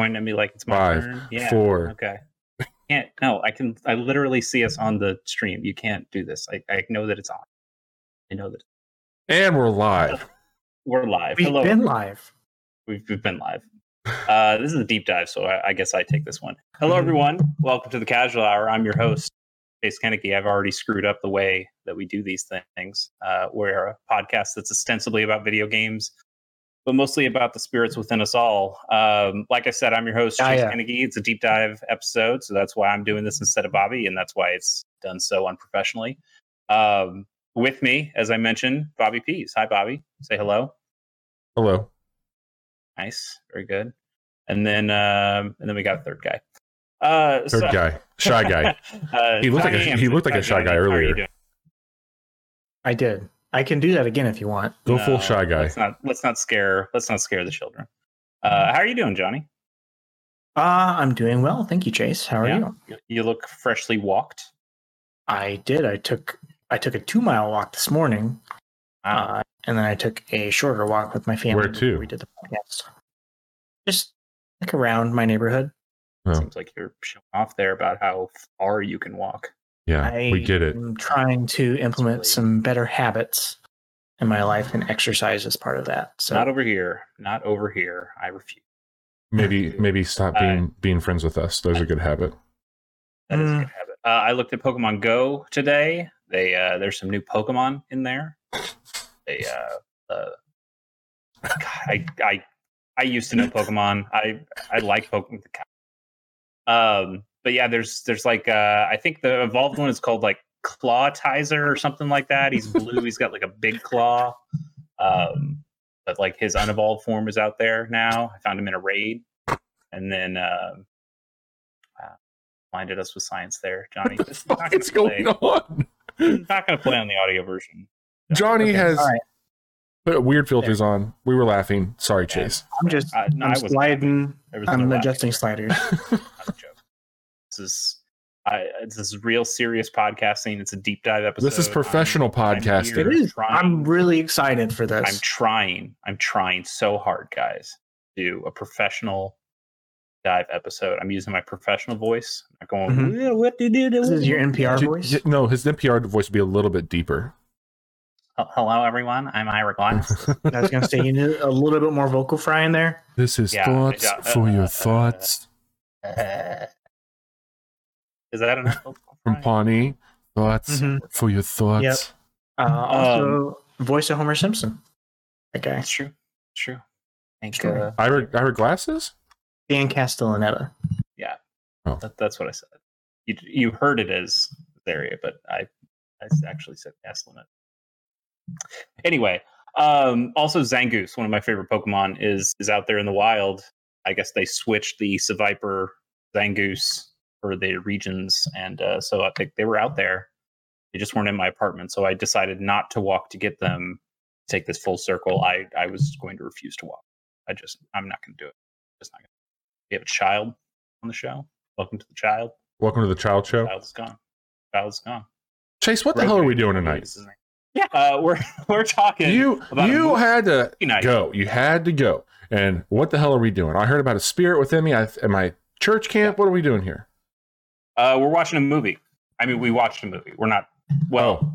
Pointing at me? You're pointing at me like it's my Five, turn? Yeah. four. Okay. Can't. No, I can. I literally see us on the stream. You can't do this. I, I know that it's on. I know that And we're live. we're live. We've Hello. been live. We've, we've been live. Uh, this is a deep dive, so I, I guess I take this one. Hello, Mhm. everyone. Welcome to the Casual Hour. I'm your host, Chase Koeneke. I've already screwed up the way that we do these things. Uh, we're a podcast that's ostensibly about video games, but mostly about the spirits within us all. Um, like I said, I'm your host, Chase yeah. Koeneke. It's a deep dive episode, so that's why I'm doing this instead of Bobby, and that's why it's done so unprofessionally. Um, with me, as I mentioned, Bobby Pease. Hi, Bobby. Say hello. Hello. Nice, very good. And then um, and then we got a third guy. Uh, Third so- guy. Shy guy. uh, He looked like a- he looked like a shy guy How are you earlier. I did. I can do that again if you want. Go full shy guy. Let's not let's not scare let's not scare the children. Uh, how are you doing, Johnny? Uh, I'm doing well. Thank you, Chase. How are Yeah. you? You look freshly walked. I did. I took I took a two mile walk this morning, uh, and then I took a shorter walk with my family. Where before to? We did the podcast. Just like around my neighborhood. Oh, Seems like you're showing off there about how far you can walk. Yeah, I we get it. am trying to implement some better habits in my life, and exercise is part of that. So Not over here. Not over here. I refuse. Maybe maybe stop Uh, being being friends with us. There's a good habit. That is a Mm. good habit. Uh, I looked at Pokemon Go today. They uh, there's some new Pokemon in there. They uh, uh, God, I I I used to know Pokemon. I I like Pokemon. Um, but yeah, there's there's like uh, I think the evolved one is called like Clawitzer or something like that. He's blue. he's got like a big claw. Um, but like his unevolved form is out there now. I found him in a raid, and then. Um, wow, blinded us with science there, Johnny. What the not fuck gonna is going play- on? this is not going to play on the audio version. Johnny Okay, has all right. put weird filters on. We were laughing. Sorry, Yeah. Chase. I'm just Uh, no, I I'm wasn't sliding. There was no I'm laughing. adjusting sliders. Not a joke. This is I, this is real serious podcasting. It's a deep dive episode. This is professional I'm- I'm podcasting. It is. trying- I'm really excited for this. I'm trying. I'm trying so hard, guys. to Do a professional dive episode. I'm using my professional voice. I'm not going. Mhm. "Yeah, what did you do? This is your NPR J- voice. j- No, his NPR voice would be a little bit deeper. Hello, everyone. I'm Ira Glass. I was gonna say you need a little bit more vocal fry in there. this is Yeah, thoughts yeah, for uh, your uh, thoughts is that enough? from Pawnee. Thoughts Mhm. for your thoughts. Yep. Uh, also, voice of Homer Simpson. Okay, That's true. It's true. I think, True. uh, Ira, Ira glasses. Dan Castellaneta. yeah That, that's what I said. You you heard it as Azaria, but I I actually said Castellaneta. Anyway, um, also Zangoose, one of my favorite Pokemon, is is out there in the wild. I guess they switched the Seviper Zangoose for the regions, and uh, so I think they were out there. They just weren't in my apartment, so I decided not to walk to get them. Take this full circle. I I was going to refuse to walk. I just I'm not going to do it. Just not going. to. We have a child on the show. Welcome to the child. Welcome to the Child Show. Child's gone. Child's gone. Chase, what the hell are we doing tonight? Yeah, uh, we're we're talking. You about you had to go. You had to go. And what the hell are we doing? I heard about a spirit within me. I, am I church camp? What are we doing here? Uh, we're watching a movie. I mean, we watched a movie. We're not. Well, oh,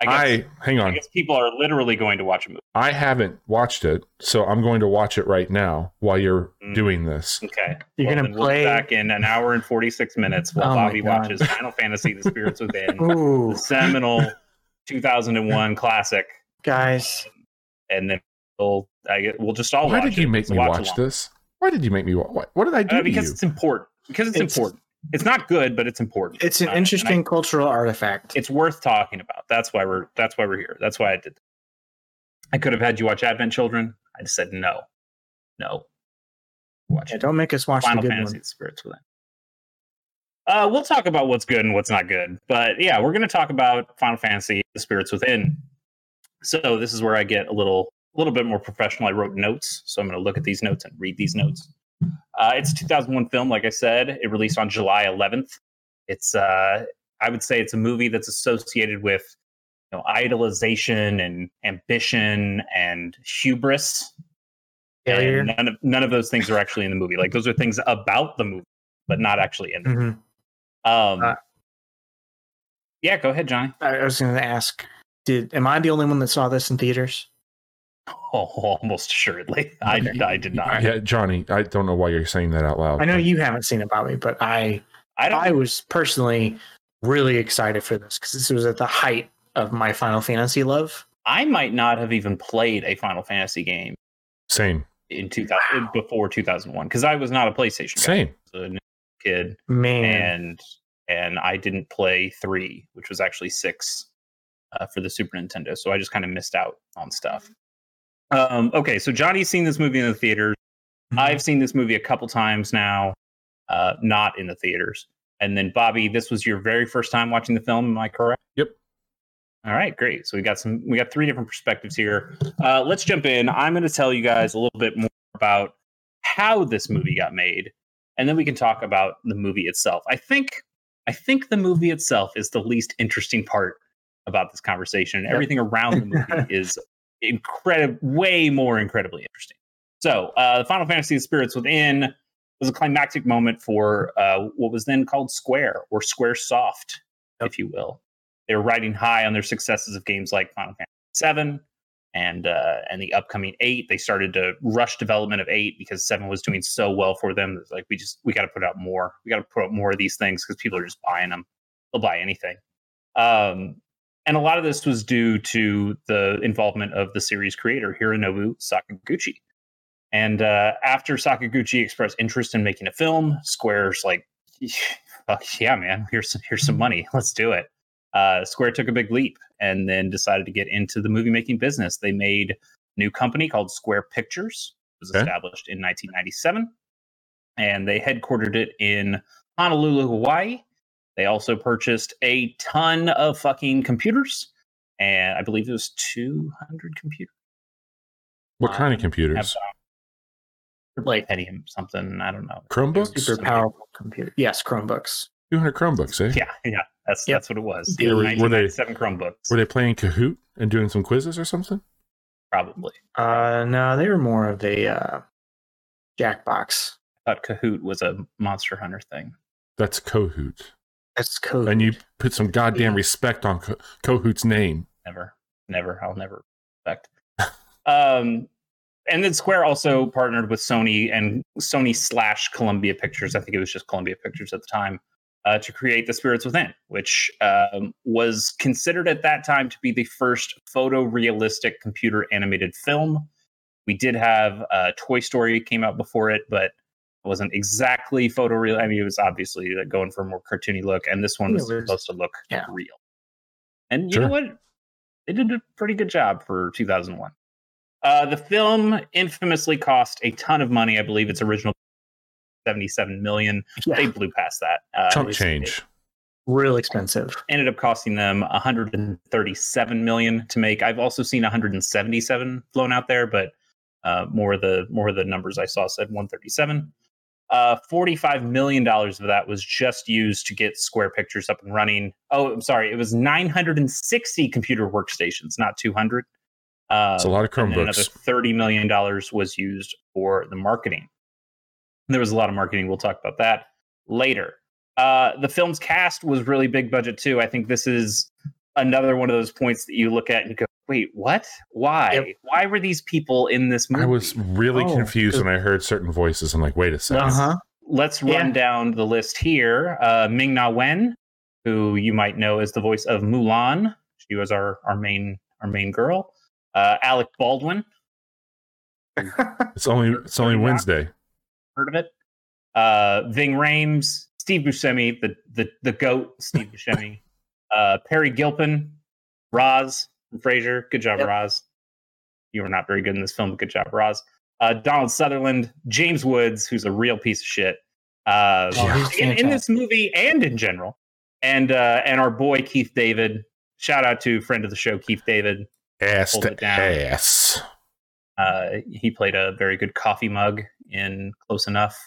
I guess, I hang I on. guess people are literally going to watch a movie. I haven't watched it, so I'm going to watch it right now while you're Mm. doing this. Okay, You're Well, gonna then we'll play- be back in an hour and forty six minutes while Oh Bobby watches Final Fantasy: The Spirits Within, Ooh, the seminal 2001 classic, guys, and then we'll I get, we'll just all Why watch did you it. make It's a me watch watch this? Why did you make me watch? What, what did I do Uh, to because you? it's important. Because it's, It's- important. It's not good, but it's important. it's an Uh, and I- interesting cultural artifact. it's worth talking about. That's why we're that's why we're here. That's why I did. That. I could have had you watch Advent Children. I just said no, no. Watch Yeah, don't make us watch Final the good Fantasy: one. Spirits Within. Uh, we'll talk about what's good and what's not good, but yeah, we're going to talk about Final Fantasy: The Spirits Within. So this is where I get a little a little bit more professional. I wrote notes, so I'm going to look at these notes and read these notes. Uh, it's a 2001 film, like I said. It released on July 11th. It's uh, I would say it's a movie that's associated with you know idolization and ambition and hubris Failure. And none of none of those things are actually in the movie. Like those are things about the movie, but not actually in. it. Mhm. Um, Uh, yeah, go ahead, Johnny. I I was going to ask, did am I the only one that saw this in theaters? Oh, almost assuredly, I I did not. Yeah, Johnny, I don't know why you're saying that out loud. I know you haven't seen it, Bobby, but I I don't. I was personally really excited for this because this was at the height of my Final Fantasy love. I might not have even played a Final Fantasy game Same, in 2000 before 2001 because I was not a PlayStation guy. same. I was a kid, Man, and and I didn't play three, which was actually six uh, for the Super Nintendo. So I just kind of missed out on stuff. Um, okay, so Johnny's seen this movie in the theaters. Mhm. I've seen this movie a couple times now, uh, not in the theaters. And then Bobby, this was your very first time watching the film. Am I correct? Yep. All right, great. So we got some, we got three different perspectives here. Uh, let's jump in. I'm going to tell you guys a little bit more about how this movie got made, and then we can talk about the movie itself. I think, I think the movie itself is the least interesting part about this conversation. Everything around the movie is incredible, way more incredibly interesting. So, uh, the Final Fantasy: The Spirits Within was a climactic moment for uh, what was then called Square or Square Soft, if you will. They were riding high on their successes of games like Final Fantasy VII and uh, and the upcoming eight. They started to rush development of eight because seven was doing so well for them. It's like we just we got to put out more. We got to put out more of these things because people are just buying them. They'll buy anything. Um, and a lot of this was due to the involvement of the series creator Hironobu Sakaguchi. And uh, after Sakaguchi expressed interest in making a film, Square's like, "Fuck yeah, man! Here's some, here's some money. Let's do it." Uh, Square took a big leap and then decided to get into the movie making business. They made a new company called Square Pictures. It was Okay. established in 1997, and they headquartered it in Honolulu, Hawaii. They also purchased a ton of fucking computers, and I believe it was 200 computers. What kind of Have, computers? um, Like- Pentium something. I don't know. Chromebooks? super powerful computer. Yes, Chromebooks. 200 Chromebooks, eh? Yeah, yeah. That's Yep. that's what it was. They were- were they- seven Chromebooks, Were they playing Kahoot and doing some quizzes or something? probably. Uh, no, they were more of a uh, Jackbox. I thought Kahoot was a Monster Hunter thing. That's Kahoot. That's code. And you put some goddamn respect on Ka- Kahoot's name. Never, never. I'll never respect. um, and then Square also partnered with Sony and Sony slash Columbia Pictures. I think it was just Columbia Pictures at the time uh, to create The Spirits Within, which um, was considered at that time to be the first photorealistic computer animated film. We did have uh, Toy Story came out before it, but it wasn't exactly photoreal. I mean, it was obviously like, going for a more cartoony look, and this one was it was- supposed to look yeah. real. And you Sure. know what? They did a pretty good job for 2001. Uh, the film infamously cost a ton of money. I believe its original 77 million. yeah, They blew past that. Uh, Chunk change. it real expensive. ended up costing them 137 million to make. I've also seen 177 flown out there, but uh, more of the more of the numbers I saw said 137. Uh, 45 million dollars of that was just used to get Square Pictures up and running. Oh, I'm sorry, it was 960 computer workstations, not 200. Uh, It's a lot of and another Chromebooks. thirty million dollars was used for the marketing. There was a lot of marketing. We'll talk about that later. Uh, the film's cast was really big budget too. I think this is another one of those points that you look at and you go, "Wait, what? Why? Yep. Why were these people in this movie?" I was really Oh, confused when I heard certain voices. I'm like, wait a second. Uh huh. Let's run Yeah. down the list here. Uh, Ming Na Wen, who you might know as the voice of Mulan. She was our our main our main girl. Uh, Alec Baldwin, It's only it's only Yeah. Wednesday. heard of it. Uh, Ving Rhames, Steve Buscemi, the the the goat, Steve Buscemi, uh, Peri Gilpin, Roz from Frasier. Good job, Yep. Roz. You were not very good in this film, but good job, Roz. Uh, Donald Sutherland, James Woods, who's a real piece of shit. Uh, Oh, in, in this movie and in general, and uh, and our boy Keith David. Shout out to friend of the show Keith David. Ass to ass. Uh, he played a very good coffee mug in Close Enough.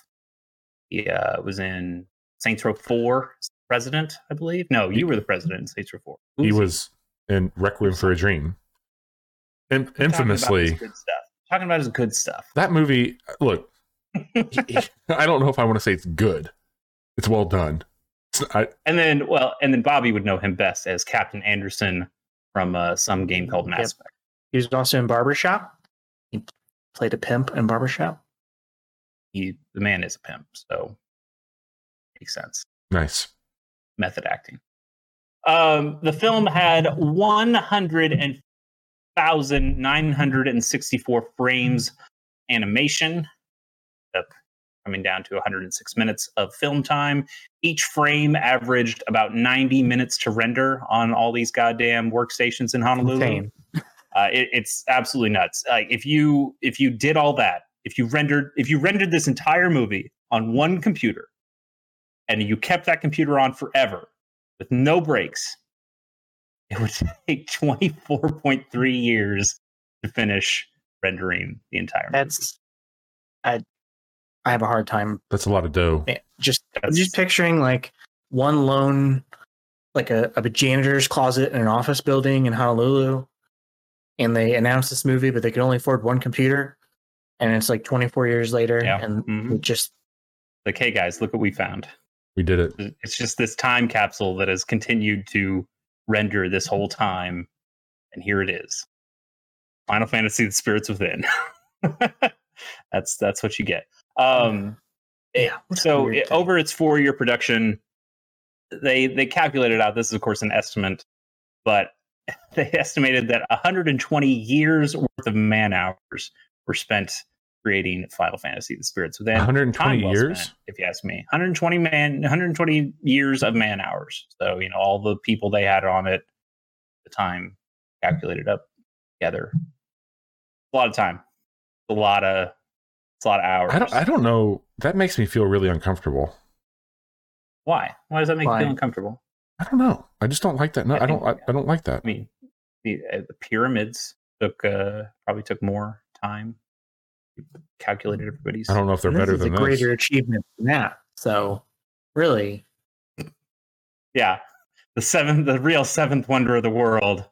He uh, was in Saints Row 4, president, I believe. No, you were the president in Saints Row 4. Who He was was in Requiem for a Dream. In- Talking about infamously, good stuff. talking about his good stuff. That movie, look, I don't know if I want to say it's good. It's well done. It's, I, And then, well, and then Bobby would know him best as Captain Anderson from uh, some game called Mass Yep. Effect. He was also in Barbershop. He played a pimp in Barbershop. He, the man is a pimp, so makes sense. nice. Method acting. Um, the film had one hundred and thousand nine hundred and sixty-four frames animation, up coming down to 106 minutes of film time. Each frame averaged about 90 minutes to render on all these goddamn workstations in Honolulu. Uh, it, it's absolutely nuts. Like if you if you did all that, if you rendered if you rendered this entire movie on one computer, and you kept that computer on forever with no breaks, it would take 24.3 years to finish rendering the entire. movie. That's I I have a hard time That's a lot of dough. just That's- just picturing like one lone like a, a janitor's closet in an office building in Honolulu and they announced this movie but they could only afford one computer and it's like 24 years later Yeah. and Mhm. it just like, hey guys, look what we found. We did it. It's just this time capsule that has continued to render this whole time, and here it is. Final Fantasy: The Spirits Within. that's that's what you get. Um, yeah so it, over its four year production, they they calculated out. This is of course an estimate, but they estimated that 120 years worth of man hours were spent creating Final Fantasy: The Spirits Within. 120 well years? spent, if you ask me. 120 man, 120 years of man hours. So you know all the people they had on it, the time calculated up together. A lot of time. A lot of. It's a lot of hours. I don't. I don't know. That makes me feel really uncomfortable. Why? Why does that make Why? you feel uncomfortable? I don't know. I just don't like that. No, I I don't. I, think- I don't like that. I mean, the, uh, the pyramids took uh, probably took more time. Calculated everybody's. I don't know if they're And this better is than a this. greater achievement than that so really Yeah, the seventh, the real seventh wonder of the world,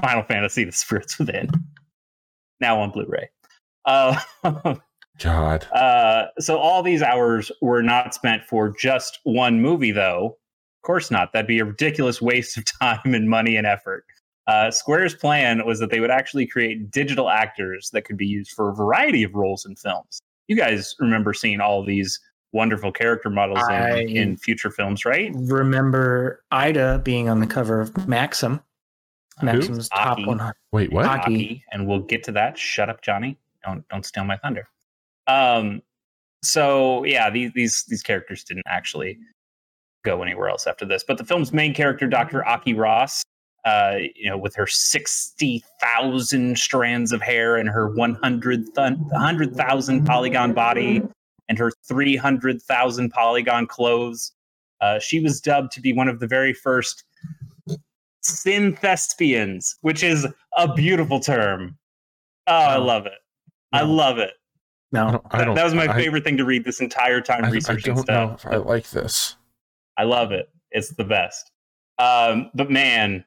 Final Fantasy: The Spirits Within, now on Blu-ray. Uh, God. Uh, so all these hours were not spent for just one movie, though. Of course not. That'd be a ridiculous waste of time and money and effort. Uh, Square's plan was that they would actually create digital actors that could be used for a variety of roles in films. You guys remember seeing all these wonderful character models I- in, in future films, right? remember Ida being on the cover of Maxim Maxim's top Aki. 100 Wait, what? Aki. Aki, and we'll get to that. Shut up, Johnny. Don't don't steal my thunder. Um, so yeah, these these these characters didn't actually go anywhere else after this. But the film's main character, Dr. Aki Ross, uh, you know, with her sixty thousand strands of hair and her one hundred hundred thousand polygon body and her three hundred thousand polygon clothes, uh, she was dubbed to be one of the very first synthespians, which is a beautiful term. Oh, I love it. I love it. I no. I That, don't that was my I- favorite thing to read this entire time I, I researching don't know stuff. if I like this. I love it. It's the best. Um, but man,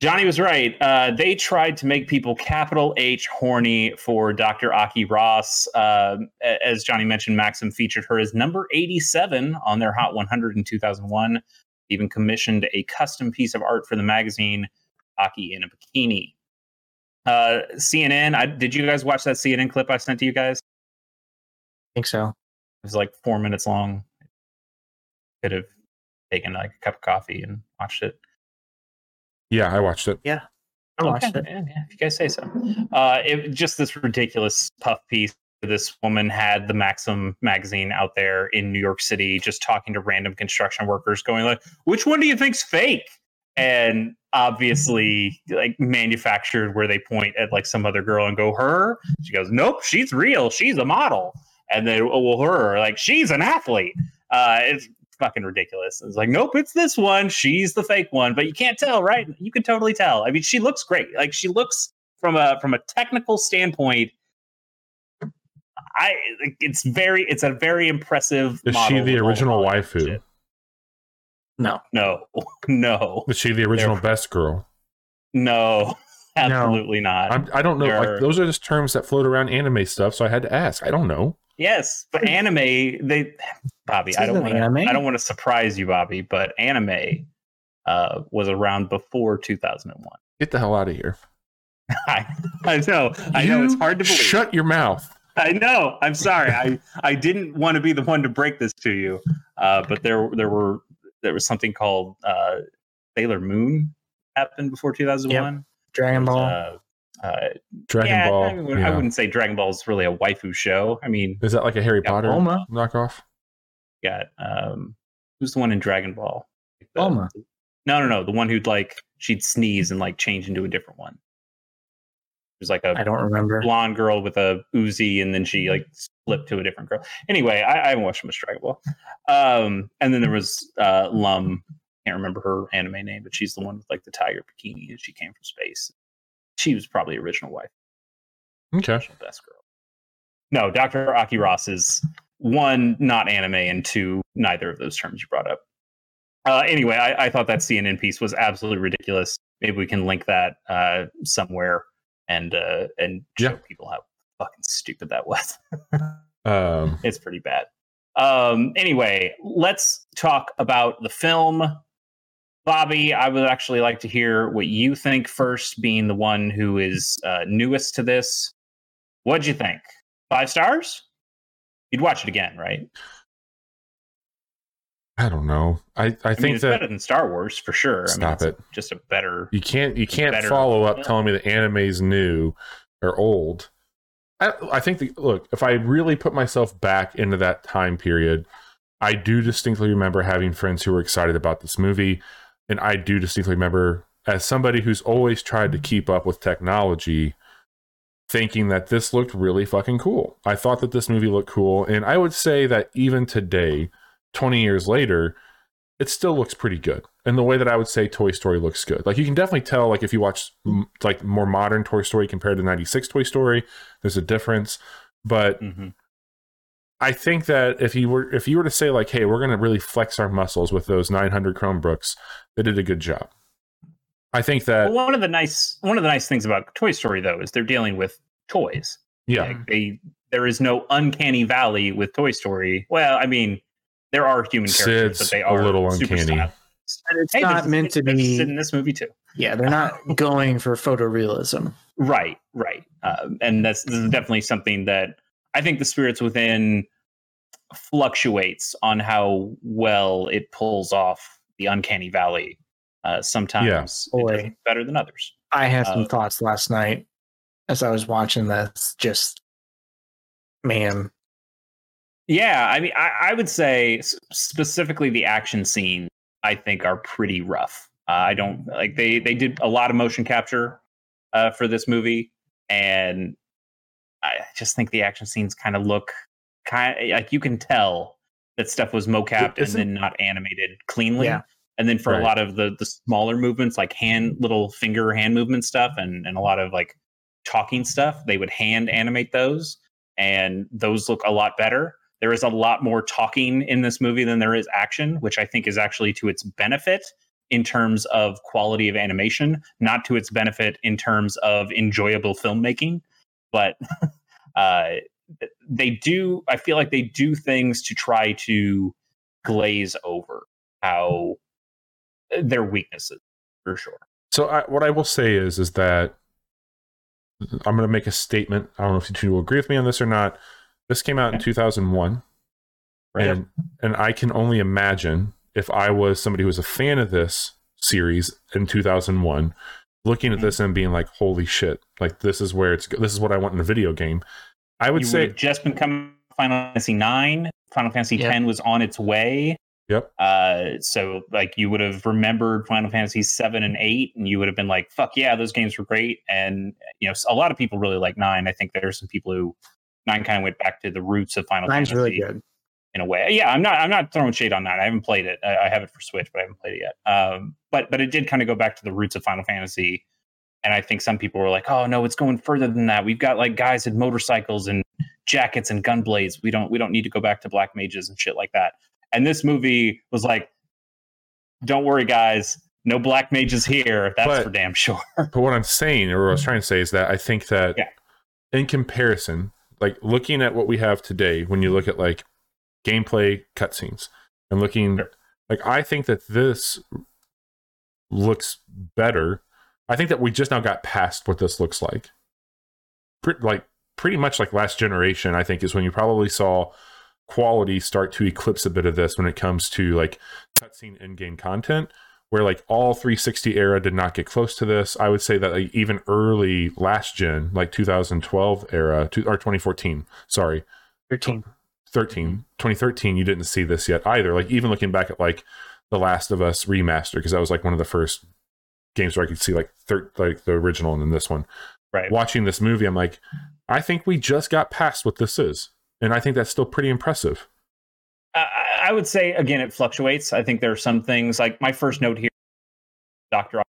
Johnny was right. Uh, they tried to make people capital H horny for Dr. Aki Ross. A- as Johnny mentioned, Maxim featured her as number 87 on their Hot 100 in 2001. Even commissioned a custom piece of art for the magazine, Aki in a Bikini. Uh, CNN, I, did you guys watch that CNN clip I sent to you guys? I think so It was like four minutes long. Could have taken like a cup of coffee and watched it. Yeah, I watched it. Yeah, I watched Okay, it Yeah, yeah, if you guys say so. Uh, it just this ridiculous puff piece. This woman had the Maxim magazine out there in New York City, just talking to random construction workers, going like, "Which one do you think's fake?" And obviously, like manufactured, where they point at like some other girl and go, "Her." She goes, "Nope, she's real. She's a model." And then, oh, well, her, like, she's an athlete. Uh, it's fucking ridiculous. It's like, nope, it's this one. She's the fake one, but you can't tell, right? You can totally tell. I mean, she looks great. Like she looks from a from a technical standpoint. I it's very it's a very impressive. Is she the original waifu? shit. no No, no, Is she the original best girl? no. Absolutely not. I'm, I don't know. There Like those are just terms that float around anime stuff, so I had to ask. I don't know. Yes, but anime they Bobby, I don't want to. I don't want to surprise you, Bobby, but anime uh, was around before 2001. Get the hell out of here. I, I know, I know, it's hard to believe. Shut your mouth. I know. I'm sorry. I I didn't want to be the one to break this to you, uh, but there there were there was something called uh, Sailor Moon happened before 2001. Dragon Ball. Uh, uh, Dragon yeah, Ball. I, mean, I wouldn't say Dragon Ball is really a waifu show. I mean, Is that like a Harry Yeah, Potter Bulma. knockoff? Got um, who's the one in Dragon Ball? The- Bulma. No, no, no. The one who'd like she'd sneeze and like change into a different one. It was like a I don't remember. blonde girl with a Uzi, and then she like flipped to a different girl. Anyway, I, I haven't watched much Dragon Ball. Um, and then there was uh, Lum. Can't remember her anime name, but she's the one with like the tiger bikini, and she came from space. She was probably original waifu, Okay. original best girl. No, Doctor Aki Ross is one not anime, and two neither of those terms you brought up. Uh, anyway, I, I thought that CNN piece was absolutely ridiculous. Maybe we can link that uh, somewhere and uh, and show Yeah. people how fucking stupid that was. Um, it's pretty bad. Um, anyway, let's talk about the film. Bobby, I would actually like to hear what you think first, being the one who is uh, newest to this. What'd you think? Five stars? You'd watch it again, right? I don't know. I, I, I think mean, it's that better than Star Wars for sure. I mean, Stop it's it. Just a better. you can't you can't follow up film. telling me that anime's new or old. I, I think the, look if I really put myself back into that time period, I do distinctly remember having friends who were excited about this movie, and I do distinctly remember as somebody who's always tried to keep up with technology, thinking that this looked really fucking cool. I thought that this movie looked cool, and I would say that even today, twenty years later, it still looks pretty good. And the way that I would say Toy Story looks good. Like you can definitely tell like if you watch like more modern Toy Story compared to 96 Toy Story, there's a difference. But Mhm. I think that if you were if you were to say like, hey, we're going to really flex our muscles with those 900 Chromebooks, they did a good job. I think that Well, one of the nice one of the nice things about Toy Story though is they're dealing with toys. yeah, Like, they there is no uncanny valley with Toy Story. Well, I mean, there are human characters, Sid's but they are a little uncanny. stylized. And it's Hey, not meant to be. In this movie too. Yeah, they're not going for photorealism. Right, right, um, and that's this is definitely something that I think the spirits within fluctuates on how well it pulls off the uncanny valley. Uh, sometimes it Boy. better than others. I had some Uh, thoughts last night as I was watching this. Just, man, Yeah, I mean, I, I would say specifically the action scene. I think are pretty rough. Uh, I don't like they they did a lot of motion capture uh, for this movie, and I just think the action scenes kind of look kind of like you can tell that stuff was mocapped and then not animated cleanly. Yeah. And then for Right. a lot of the the smaller movements, like hand little finger hand movement stuff, and and a lot of like talking stuff, they would hand animate those, and those look a lot better. There is a lot more talking in this movie than there is action, which I think is actually to its benefit in terms of quality of animation, not to its benefit in terms of enjoyable filmmaking. But uh, they do, I feel like they do things to try to glaze over how their weaknesses for sure. So I, what I will say is, is that I'm going to make a statement. I don't know if you two will agree with me on this or not. This came out in 2001, Right. and and I can only imagine if I was somebody who was a fan of this series in 2001, looking at Mhm. this and being like, "Holy shit! Like this is where it's this is what I want in a video game." I would you say, would have just been coming Final Fantasy nine. Final Fantasy Yep. ten was on its way. Yep. Uh, so like you would have remembered Final Fantasy seven and eight, and you would have been like, "Fuck yeah, those games were great." And you know, a lot of people really like nine. I think there's some people who nine kind of went back to the roots of Final mine's Fantasy really good. in a way. Yeah, I'm not. I'm not throwing shade on that. I haven't played it. I, I have it for Switch, but I haven't played it yet. Um, but but it did kind of go back to the roots of Final Fantasy. And I think some people were like, "Oh no, it's going further than that. We've got like guys in motorcycles and jackets and gun blades. We don't we don't need to go back to black mages and shit like that." And this movie was like, "Don't worry, guys. no black mages here. That's But- for damn sure. But what I'm saying, or what I was mm-hmm. trying to say, is that I think that Yeah. in comparison, like looking at what we have today, when you look at like gameplay cutscenes and looking, Sure. like I think that this looks better. I think that we just now got past what this looks like. Pre- like pretty much like last generation, I think is when you probably saw quality start to eclipse a bit of this when it comes to like cutscene in-game content where like all 360 era did not get close to this. I would say that like even early last gen, like 2012 era, to, or 2014, sorry, 13. 13, 2013, you didn't see this yet either. Like even looking back at like The Last of Us remaster, because that was like one of the first games where I could see like thir- like the original and then this one. Right. Watching this movie, I'm like, I think we just got past what this is, and I think that's still pretty impressive. I, I would say again, it fluctuates. I think there are some things like my first note here, Doctor,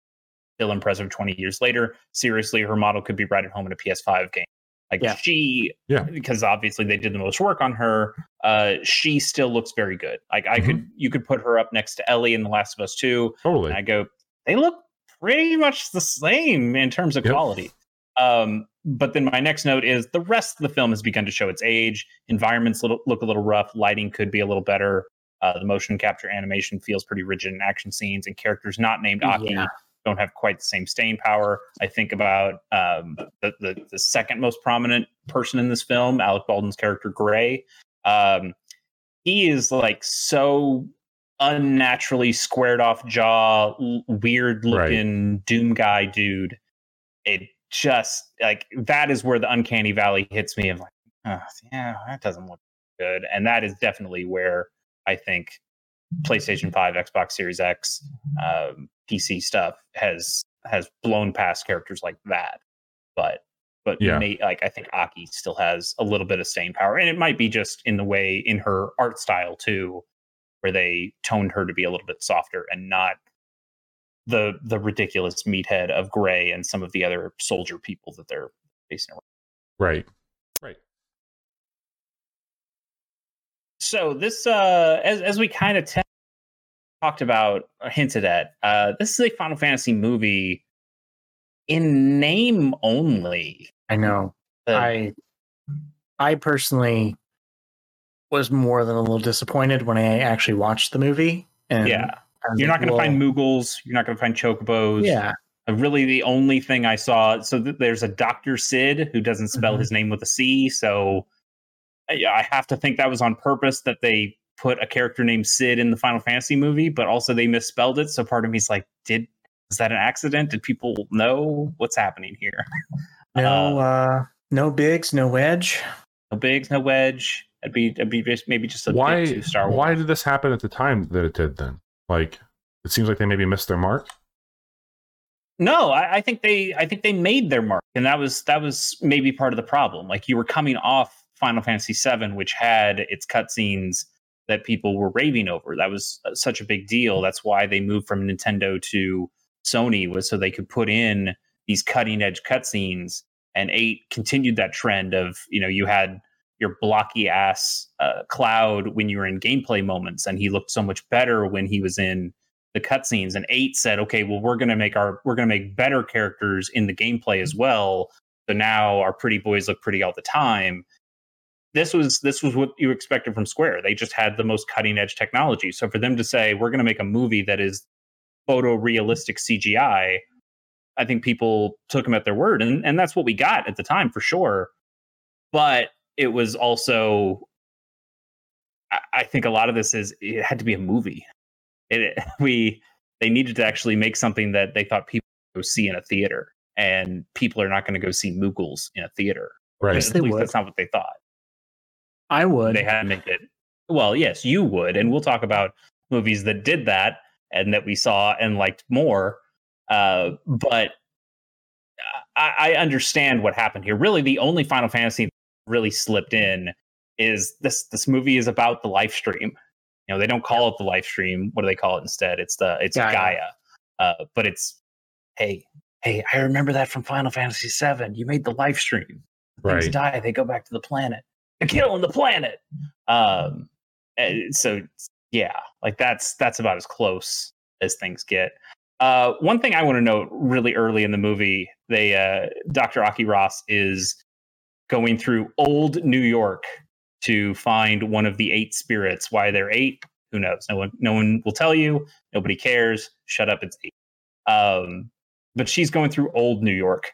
still impressive. Twenty years later, seriously, her model could be right at home in a PS5 game. Like Yeah. she, Yeah. because obviously they did the most work on her. Uh, she still looks very good. Like I could, you could put her up next to Ellie in The Last of Us Two, Totally. and I go, they look pretty much the same in terms of Yep. quality. Um, but then my next note is the rest of the film has begun to show its age. Environments little, look a little rough. Lighting could be a little better. Uh, the motion capture animation feels pretty rigid in action scenes, and characters not named Aki Yeah. don't have quite the same staying power. I think about um, the, the the second most prominent person in this film, Alec Baldwin's character Gray. Um, he is like so unnaturally squared off jaw, l- weird looking Doom guy dude. It just like that is where the uncanny valley hits me. Of like, oh, yeah, that doesn't look good, and that is definitely where I think PlayStation Five, Xbox Series X, um, PC stuff has has blown past characters like that. But but Yeah. may, like I think Aki still has a little bit of staying power, and it might be just in the way in her art style too, where they toned her to be a little bit softer and not the the ridiculous meathead of Gray and some of the other soldier people that they're facing. around. right. Right. So this, uh, as as we kind of te- talked about or hinted at, uh, this is a Final Fantasy movie in name only. I know. The- I I personally was more than a little disappointed when I actually watched the movie. And yeah, I was you're not going to well, find Moogles. You're not going to find Chocobos. Yeah, Uh, really the only thing I saw. So th- there's a Doctor Sid who doesn't spell Mhm. his name with a C. So I, I have to think that was on purpose that they put a character named Sid in the Final Fantasy movie, but also they misspelled it. So part of me's like, did is that an accident? Did people know what's happening here? no, uh, no Biggs, no wedge. No Biggs, no wedge. It'd be, it'd be just maybe just a Why? bit too Star Wars. Why did this happen at the time that it did? Then, like, it seems like they maybe missed their mark. No, I, I think they I think they made their mark, and that was that was maybe part of the problem. Like you were coming off Final Fantasy VII, which had its cutscenes that people were raving over. That was uh, such a big deal. That's why they moved from Nintendo to Sony was so they could put in these cutting edge cutscenes. And eight continued that trend of you know you had your blocky ass uh, Cloud when you were in gameplay moments, and he looked so much better when he was in the cutscenes. And eight said okay well we're going to make our we're to make better characters in the gameplay as well. So now our pretty boys look pretty all the time. This was this was what you expected from square. They just had the most cutting edge technology. So for them to say we're going to make a movie that is photorealistic cgi i think people took them at their word. And and that's what we got at the time for sure. But it was also I, I think a lot of this is it had to be a movie it we they needed to actually make something that they thought people would go see in a theater and people are not going to go see Moogles in a theater. Right. Yes, At least would. that's not what they thought. I would. They had to make it. Well, yes, you would, and we'll talk about movies that did that and that we saw and liked more. Uh, but I, I understand what happened here. Really, the only Final Fantasy that really slipped in is this. This movie is about the Lifestream. You know, they don't call it the Lifestream. What do they call it instead? It's the it's Gaia. Gaia. Uh, but it's hey, hey, I remember that from Final Fantasy VII. You made the Lifestream. Things Right. die, they go back to the planet. They're killing the planet. Um, so yeah, like that's that's about as close as things get. Uh, one thing I want to note really early in the movie, they uh, Dr. Aki Ross is going through old New York to find one of the eight spirits. Why they're eight, who knows? No one, no one will tell you. Nobody cares. Shut up. It's eight. Um, but she's going through old New York,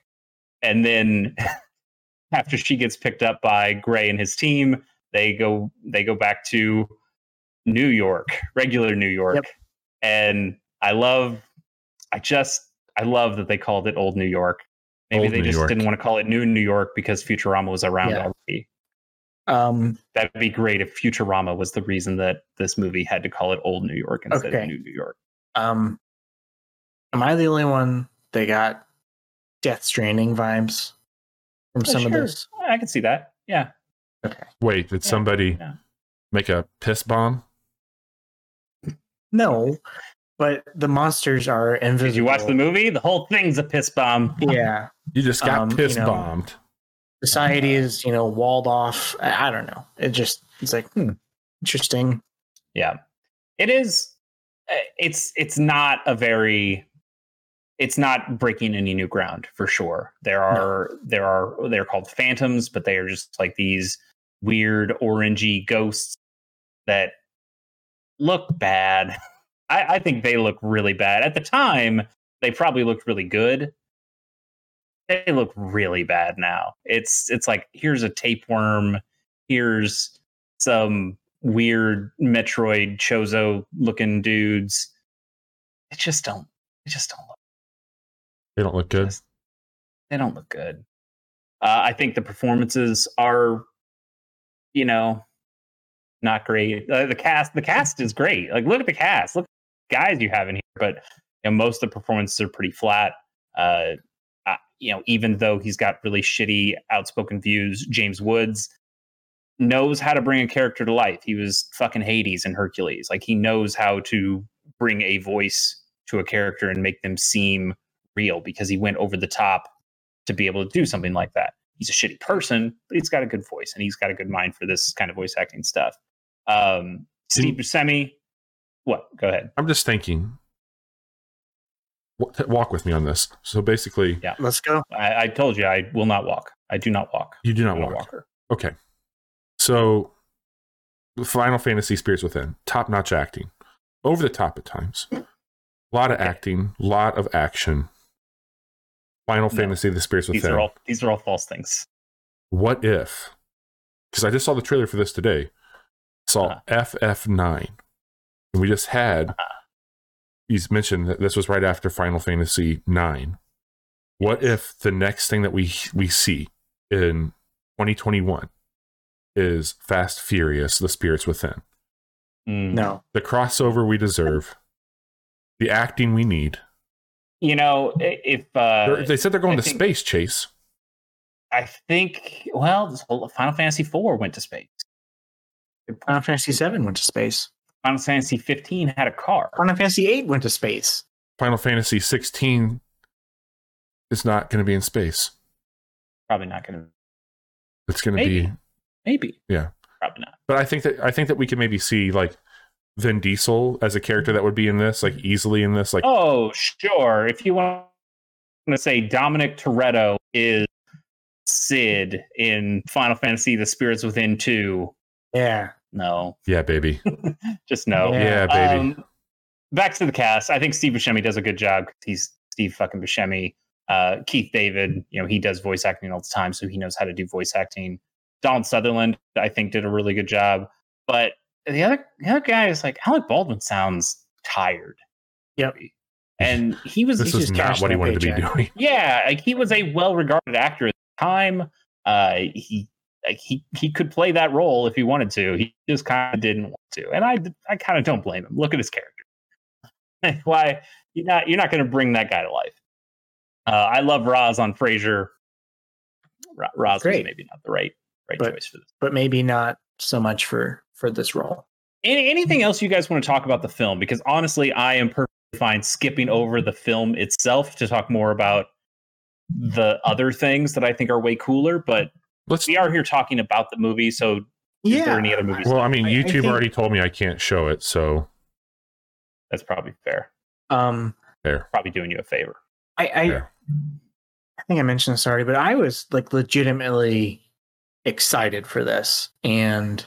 and then after she gets picked up by Gray and his team, they go they go back to New York, regular New York, Yep. and I love, I just I love that they called it Old New York. Maybe Old they New just York. didn't want to call it New New York because Futurama was around Yeah. already. Um, That'd be great if Futurama was the reason that this movie had to call it Old New York instead Okay. of New New York. um, am I the only one that got Death Stranding vibes from Yeah, some sure. of this? I can see that. Yeah. Okay. Wait, did Yeah, somebody yeah. make a piss bomb? No, but the monsters are invisible. Did you watch the movie? The whole thing's a piss bomb. Yeah. You just got Um, you piss know, bombed. Society is, you know, walled off. I, I don't know. It just it's like, hmm, interesting. Yeah. It is uh, it's it's not a very it's not breaking any new ground for sure. There are there are they're called phantoms, but they are just like these weird orangey ghosts that look bad. I, I think they look really bad. At the time, they probably looked really good. They look really bad now. It's it's like here's a tapeworm, here's some weird Metroid Chozo looking dudes. It just don't. It just don't look. They don't look good. Just- they don't look good. Uh, I think the performances are, you know, not great. Uh, the cast, the cast is great. Like, look at the cast. Look, at the guys you have in here. But you know, most of the performances are pretty flat. Uh, uh, you know, even though he's got really shitty outspoken views, James Woods knows how to bring a character to life. He was fucking Hades and Hercules. Like he knows how to bring a voice to a character and make them seem real because he went over the top to be able to do something like that. He's a shitty person, but he's got a good voice and he's got a good mind for this kind of voice acting stuff. Um, Steve Buscemi, what? Go ahead. I'm just thinking. Wa- t- Walk with me on this. So basically, Yeah. Let's go. I, I told you I will not walk. I do not walk. you do not I'm a walk. walker. Okay. So, Final Fantasy Spirits Within, top notch acting. Over the top at times. A lot of Okay. acting, lot of action. Final No. Fantasy The Spirits These Within. are all these are all false things. what if? Because I just saw the trailer for this today. Saw Uh-huh. FF9. And we just had. He's mentioned that this was right after Final Fantasy 9. What if the next thing that we we see in 2021 is Fast Furious: The Spirits Within? Mm. No. The crossover we deserve, the acting we need. You know, if uh, They're- they said they're going I to think- space, Chase. I think, well, this whole Final Fantasy IV went to space. Final Fantasy VII went to space. Final Fantasy 15 had a car. Final Fantasy VIII went to space. Final Fantasy 16 is not going to be in space. Probably not going to. It's going to be Maybe. Yeah. Probably not. But I think that I think that we can maybe see like Vin Diesel as a character that would be in this, like easily in this. Like Oh, sure. If you want to say Dominic Toretto is Sid in Final Fantasy The Spirits Within 2, Yeah. No. yeah, baby, Just no. Yeah. yeah, baby. Um, back to the cast. I think Steve Buscemi does a good job. He's Steve fucking Buscemi. Uh, Keith David, you know, he does voice acting all the time, so he knows how to do voice acting. Donald Sutherland, I think, did a really good job. But the other the other guy is like Alec Baldwin sounds tired. Yep. And he was this he's is just not what he a wanted to be doing. yeah, like he was a well-regarded actor at the time. Uh, he like he he could play that role if he wanted to. He just kind of didn't want to, and I I kind of don't blame him. Look at his character. Why you're not you're not going to bring that guy to life? Uh, I love Roz on Frasier. Ra- Roz was maybe not the right right But- choice for this. But maybe not so much for for this role. Any, anything else you guys want to talk about the film? Because honestly, I am perfectly fine skipping over the film itself to talk more about the other things that I think are way cooler. But Let's. we are here talking about the movie, so is there any other movies? Well, I mean, I- I YouTube think- already told me I can't show it, so That's probably fair. Um Fair. probably doing you a favor. I I, Yeah. I think I mentioned this already, but I was like legitimately excited for this and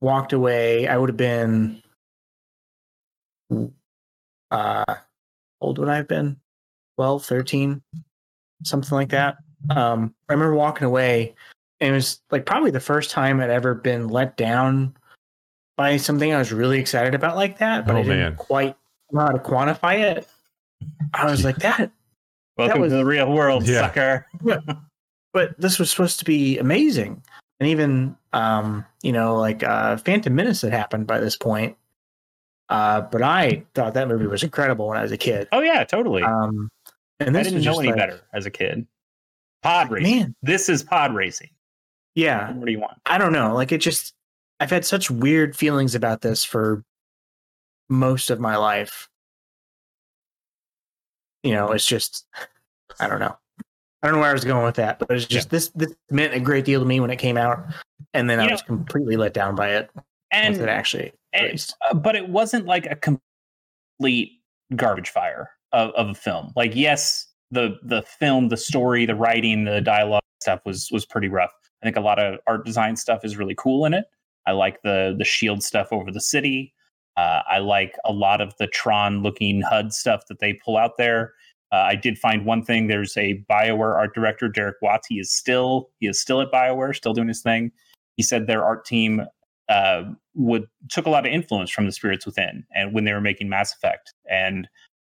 walked away. I would have been uh old would I have been? 12, 13, something like that. Um I remember walking away and it was like probably the first time I'd ever been let down by something I was really excited about like that, but Oh, I didn't man. quite know how to quantify it. I was like, that Welcome was- to the real world, Yeah. sucker. but this was supposed to be amazing and even um you know like uh phantom menace had happened by this point uh but i thought that movie was incredible when i was a kid Oh yeah, totally. um and I this didn't was know just any like, better as a kid. Pod racing. man This is pod racing. Yeah What do you want? i don't know like it just i've had such weird feelings about this for most of my life you know it's just i don't know i don't know where i was going with that but it's just this this meant a great deal to me when it came out and then You i know- was completely let down by it And it actually and- Uh, but it wasn't like a complete garbage fire of, of a film. Like, yes, the the film, the story, the writing, the dialogue stuff was was pretty rough. I think a lot of art design stuff is really cool in it. I like the the shield stuff over the city. Uh, I like a lot of the Tron looking HUD stuff that they pull out there. Uh, I did find one thing. There's a Bioware art director, Derek Watts. He is still he is still at Bioware, still doing his thing. He said their art team uh, would took a lot of influence from the spirits within and when they were making mass effect and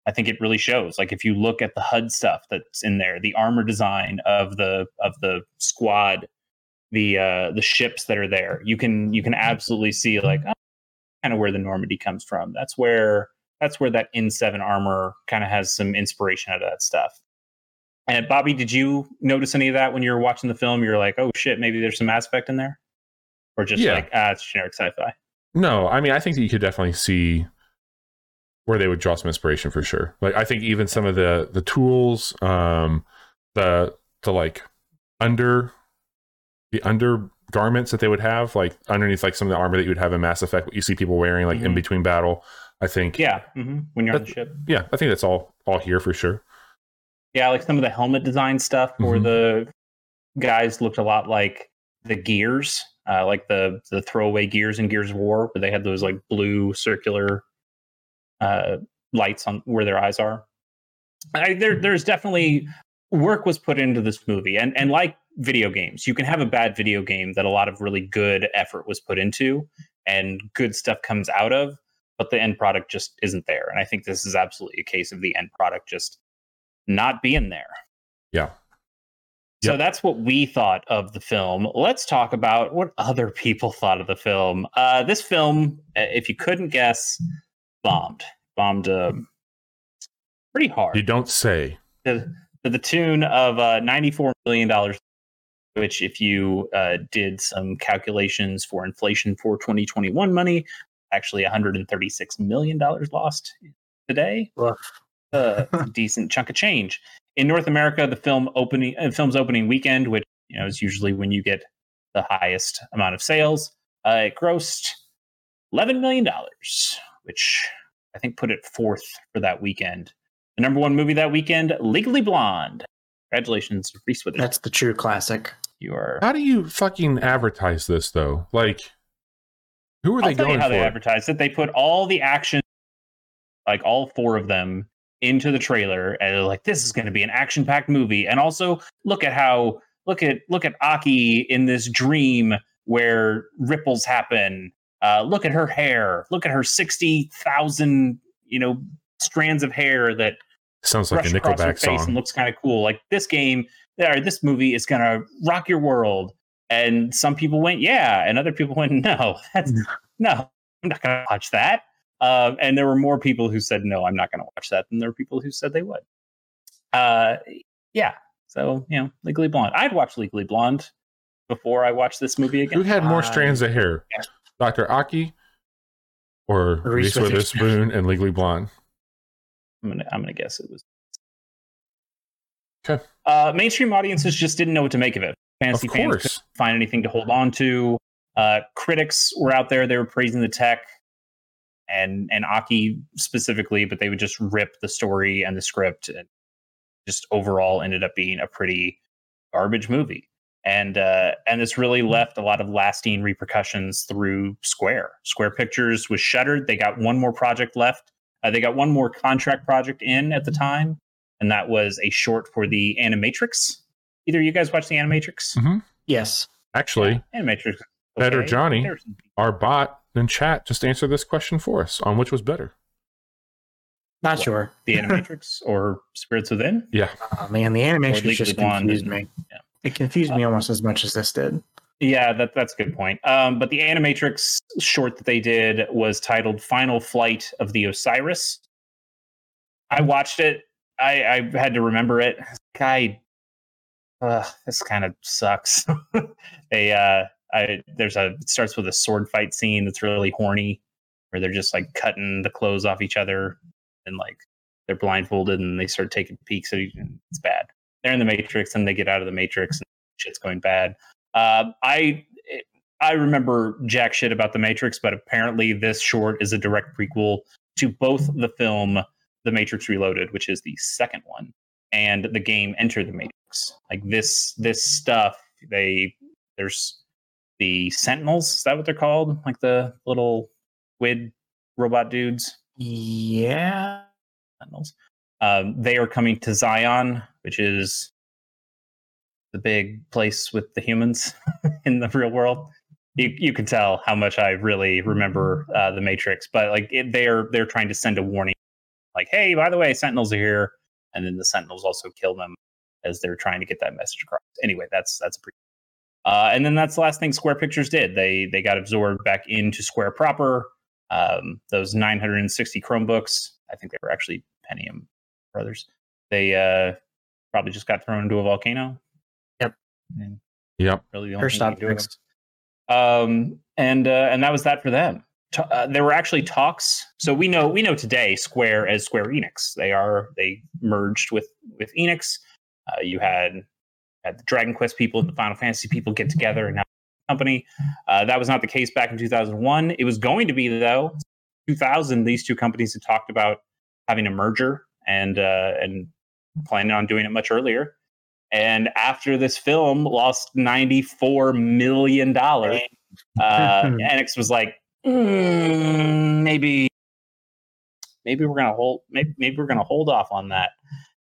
i think it really shows like if you look at the hud stuff that's in there the armor design of the of the squad the uh the ships that are there. You can you can absolutely see like oh, kind of where the normandy comes from. That's where that's where that n7 armor kind of has some inspiration out of that stuff. And bobby did you notice any of that when you were watching the film? You're like oh shit maybe there's some aspect in there? Or just Yeah. like ah it's generic sci-fi. No, I mean, I think that you could definitely see where they would draw some inspiration for sure. Like, I think even some of the the tools, um, the the like under the undergarments that they would have, like underneath like some of the armor that you would have in Mass Effect, what you see people wearing like in Mhm. between battle. I think, Yeah, hmm when you're on the ship. yeah, I think that's all all here for sure. Yeah, like some of the helmet design stuff for Mhm. the guys looked a lot like the gears, uh, like the the throwaway gears in Gears of War, where they had those like blue circular uh, lights on where their eyes are. I, there, there's definitely work was put into this movie, and and like video games, you can have a bad video game that a lot of really good effort was put into, and good stuff comes out of, but the end product just isn't there. And I think this is absolutely a case of the end product just not being there. Yeah. So that's what we thought of the film. Let's talk about what other people thought of the film. Uh, this film, uh, if you couldn't guess, bombed. Bombed um, pretty hard You don't say. to, to the tune of uh, $94 million, which, if you uh, did some calculations for inflation for 2021 money, actually $136 million lost today. A decent chunk of change. In North America, the film opening uh, film's opening weekend, which you know is usually when you get the highest amount of sales, uh, it grossed $11 million, which I think put it fourth for that weekend. The number one movie that weekend, Legally Blonde. Congratulations, Reese Witherspoon. That's the true classic. you are. How do you fucking advertise this though? Like, who are I'll they tell you going how for? they advertised it. They put all the action, like all four of them, into the trailer, and they're like, "This is going to be an action-packed movie." And also, look at how look at look at Aki in this dream where ripples happen. Uh, look at her hair. Look at her sixty thousand, you know, strands of hair that Sounds like a brush across her Nickelback face and song. looks kind of cool. Like this game, or this movie is gonna rock your world. And some people went, yeah, and other people went, no, that's no, I'm not gonna watch that. Um, and there were more people who said, no, I'm not gonna watch that, than there were people who said they would. Uh, yeah. So you know, Legally Blonde. I'd watch Legally Blonde before I watched this movie again. Who had more I- strands of hair, Yes. Dr. Aki or Reese Reese Witherspoon and Legally Blonde? I'm gonna I'm gonna guess it was. 'Kay. Uh, mainstream audiences just didn't know what to make of it. Fantasy of fans couldn't find anything to hold on to. Uh, critics were out there; they were praising the tech, and and Aki specifically, but they would just rip the story and the script, and just overall ended up being a pretty garbage movie. And uh, and this really left a lot of lasting repercussions through Square. Square Pictures was shuttered. They got one more project left. Uh, they got one more contract project in at the time, and that was a short for the Animatrix. Either you guys watch the Animatrix? Mm-hmm. Yes. Actually, yeah, Animatrix. Better Johnny, our bot in chat just answer this question for us on which was better. Not what, sure. The Animatrix or Spirits Within? Yeah. Oh man, the Animatrix just confused me. Yeah. It confused me uh, almost as much as this did. Yeah, that, that's a good point. Um, but the Animatrix short that they did was titled Final Flight of the Osiris. I watched it. I, I had to remember it. I, this kind of sucks. they, uh, I, there's a, it starts with a sword fight scene that's really horny where they're just like cutting the clothes off each other and like they're blindfolded and they start taking peeks at each It's bad. They're in the Matrix and they get out of the Matrix and shit's going bad. Uh, I I remember jack shit about the Matrix, but apparently this short is a direct prequel to both the film The Matrix Reloaded, which is the second one, and the game Enter the Matrix. Like this this stuff, they there's the Sentinels. Is that what they're called? Like the little squid robot dudes. Yeah. Sentinels. Um, they are coming to Zion, which is the big place with the humans in the real world. You you can tell how much I really remember uh, the Matrix, but like it, they're they're trying to send a warning, like, hey, by the way, Sentinels are here, and then the Sentinels also kill them as they're trying to get that message across. Anyway, that's that's a pretty. Uh, and then that's the last thing Square Pictures did. They they got absorbed back into Square proper. Um, those 960 Chromebooks, I think they were actually Pentium brothers. They uh, probably just got thrown into a volcano. Yep. And yep. Really the only First thing fixed. Um, and uh, and that was that for them. T- uh, there were actually talks. So we know we know today Square as Square Enix. They are they merged with with Enix. Uh, you had had the Dragon Quest people and the Final Fantasy people get together and now company. Uh, that was not the case back in 2001. It was going to be though. 2000, these two companies had talked about having a merger and uh, and planning on doing it much earlier. And after this film lost 94 million dollars, uh, Enix was like, mm, maybe maybe we're gonna hold maybe, maybe we're gonna hold off on that.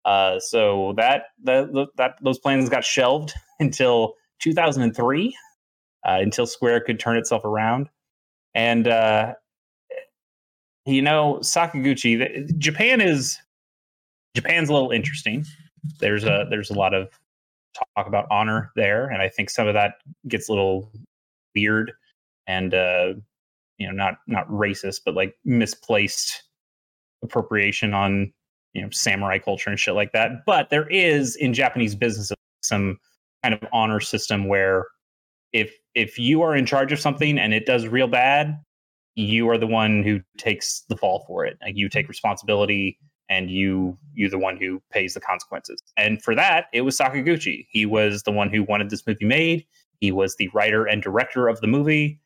Uh, so that, that that those plans got shelved until 2003, uh, until Square could turn itself around. And uh, you know, Sakaguchi, Japan is Japan's a little interesting. There's a there's a lot of talk about honor there, and I think some of that gets a little weird and uh, you know not not racist, but like misplaced appropriation on you know samurai culture and shit like that. But there is in Japanese business some kind of honor system where if if you are in charge of something and it does real bad, you are the one who takes the fall for it. Like you take responsibility and you you the one who pays the consequences. And for that, it was Sakaguchi. He was the one who wanted this movie made. He was the writer and director of the movie.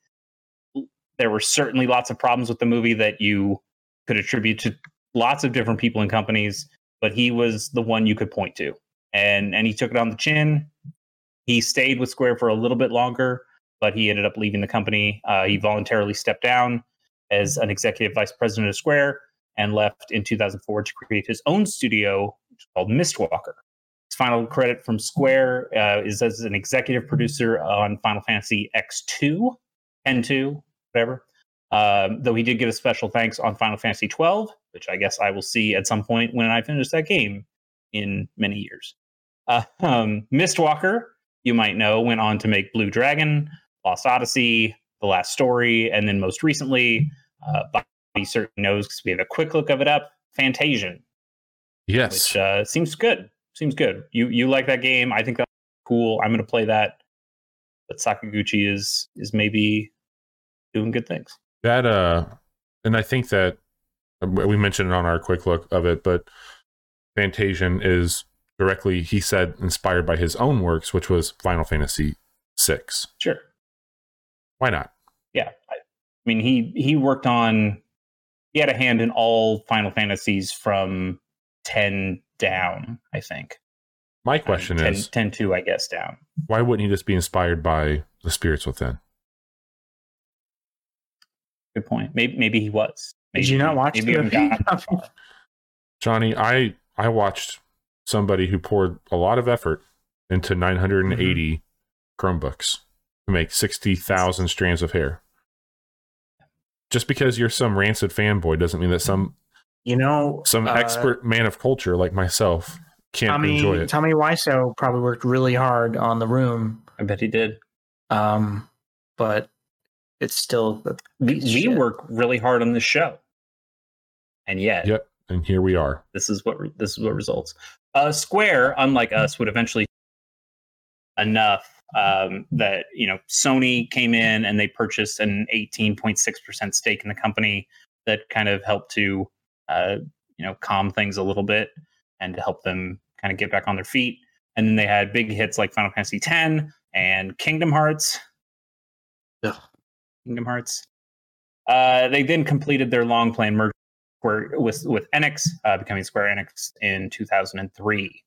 There were certainly lots of problems with the movie that you could attribute to lots of different people and companies, but he was the one you could point to. And and he took it on the chin. He stayed with Square for a little bit longer, but he ended up leaving the company. Uh, he voluntarily stepped down as an executive vice president of Square and left in 2004 to create his own studio called Mistwalker. His final credit from Square uh, is as an executive producer on Final Fantasy X2, N2, whatever. Um, though he did get a special thanks on Final Fantasy 12, which I guess I will see at some point when I finish that game in many years. Uh, um, Mistwalker, you might know, went on to make Blue Dragon, Lost Odyssey, The Last Story, and then most recently, uh, Bobby certainly knows because we have a quick look of it up. Fantasian. Yes. Which uh, seems good. Seems good. You you like that game? I think that's cool. I'm going to play that. But Sakaguchi is is maybe doing good things. That uh, and I think that uh, we mentioned it on our quick look of it, but Fantasian is directly he said inspired by his own works, which was Final Fantasy Six. Sure. Why not? Yeah, I mean he he worked on he had a hand in all Final Fantasies from 10 down, I think. My question um, 10, is 10 2, I guess, down. why wouldn't he just be inspired by the spirits within? Good point. Maybe maybe he was. Maybe, Did you not watch maybe the he movie? Johnny, I I watched somebody who poured a lot of effort into 980 mm-hmm. Chromebooks to make 60,000 strands of hair. Just because you're some rancid fanboy doesn't mean that some You know, some uh, expert man of culture like myself can't Tommy enjoy it. Tommy Wiseau probably worked really hard on the room, I bet he did. um, but it's still a We, we work really hard on this show. And yet, Yep, and here we are. this is what re- this is what results. Uh, Square, unlike us, would eventually enough um, that you know Sony came in and they purchased an 18.6 percent stake in the company that kind of helped to uh, you know calm things a little bit and to help them kind of get back on their feet. And then they had big hits like Final Fantasy X and Kingdom Hearts. Ugh. Kingdom Hearts. Uh, they then completed their long planned merger with with Enix, uh, becoming Square Enix in 2003.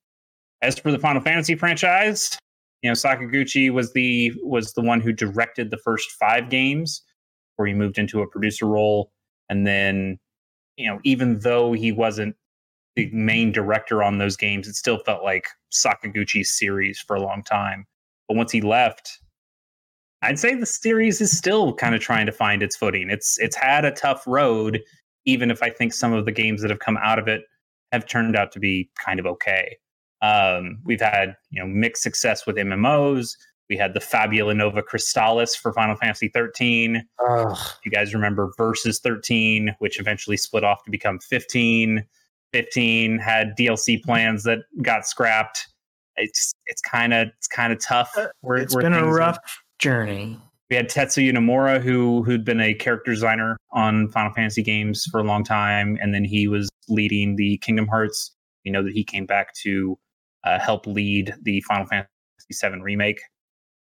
As for the Final Fantasy franchise, you know Sakaguchi was the was the one who directed the first five games, where he moved into a producer role, and then you know even though he wasn't the main director on those games, it still felt like Sakaguchi's series for a long time. But once he left, I'd say the series is still kind of trying to find its footing. It's it's had a tough road, even if I think some of the games that have come out of it have turned out to be kind of okay. Um, we've had you know mixed success with MMOs. We had the Fabula Nova Crystallis for Final Fantasy 13. Ugh. You guys remember Versus 13, which eventually split off to become 15. 15 had DLC plans that got scrapped. It's it's kind of it's kind of tough. Where, it's where been a things are- rough journey. we had Tetsuya Nomura, who who'd been a character designer on Final Fantasy games for a long time, and then he was leading the Kingdom Hearts. We know that he came back to uh, help lead the Final Fantasy VII remake,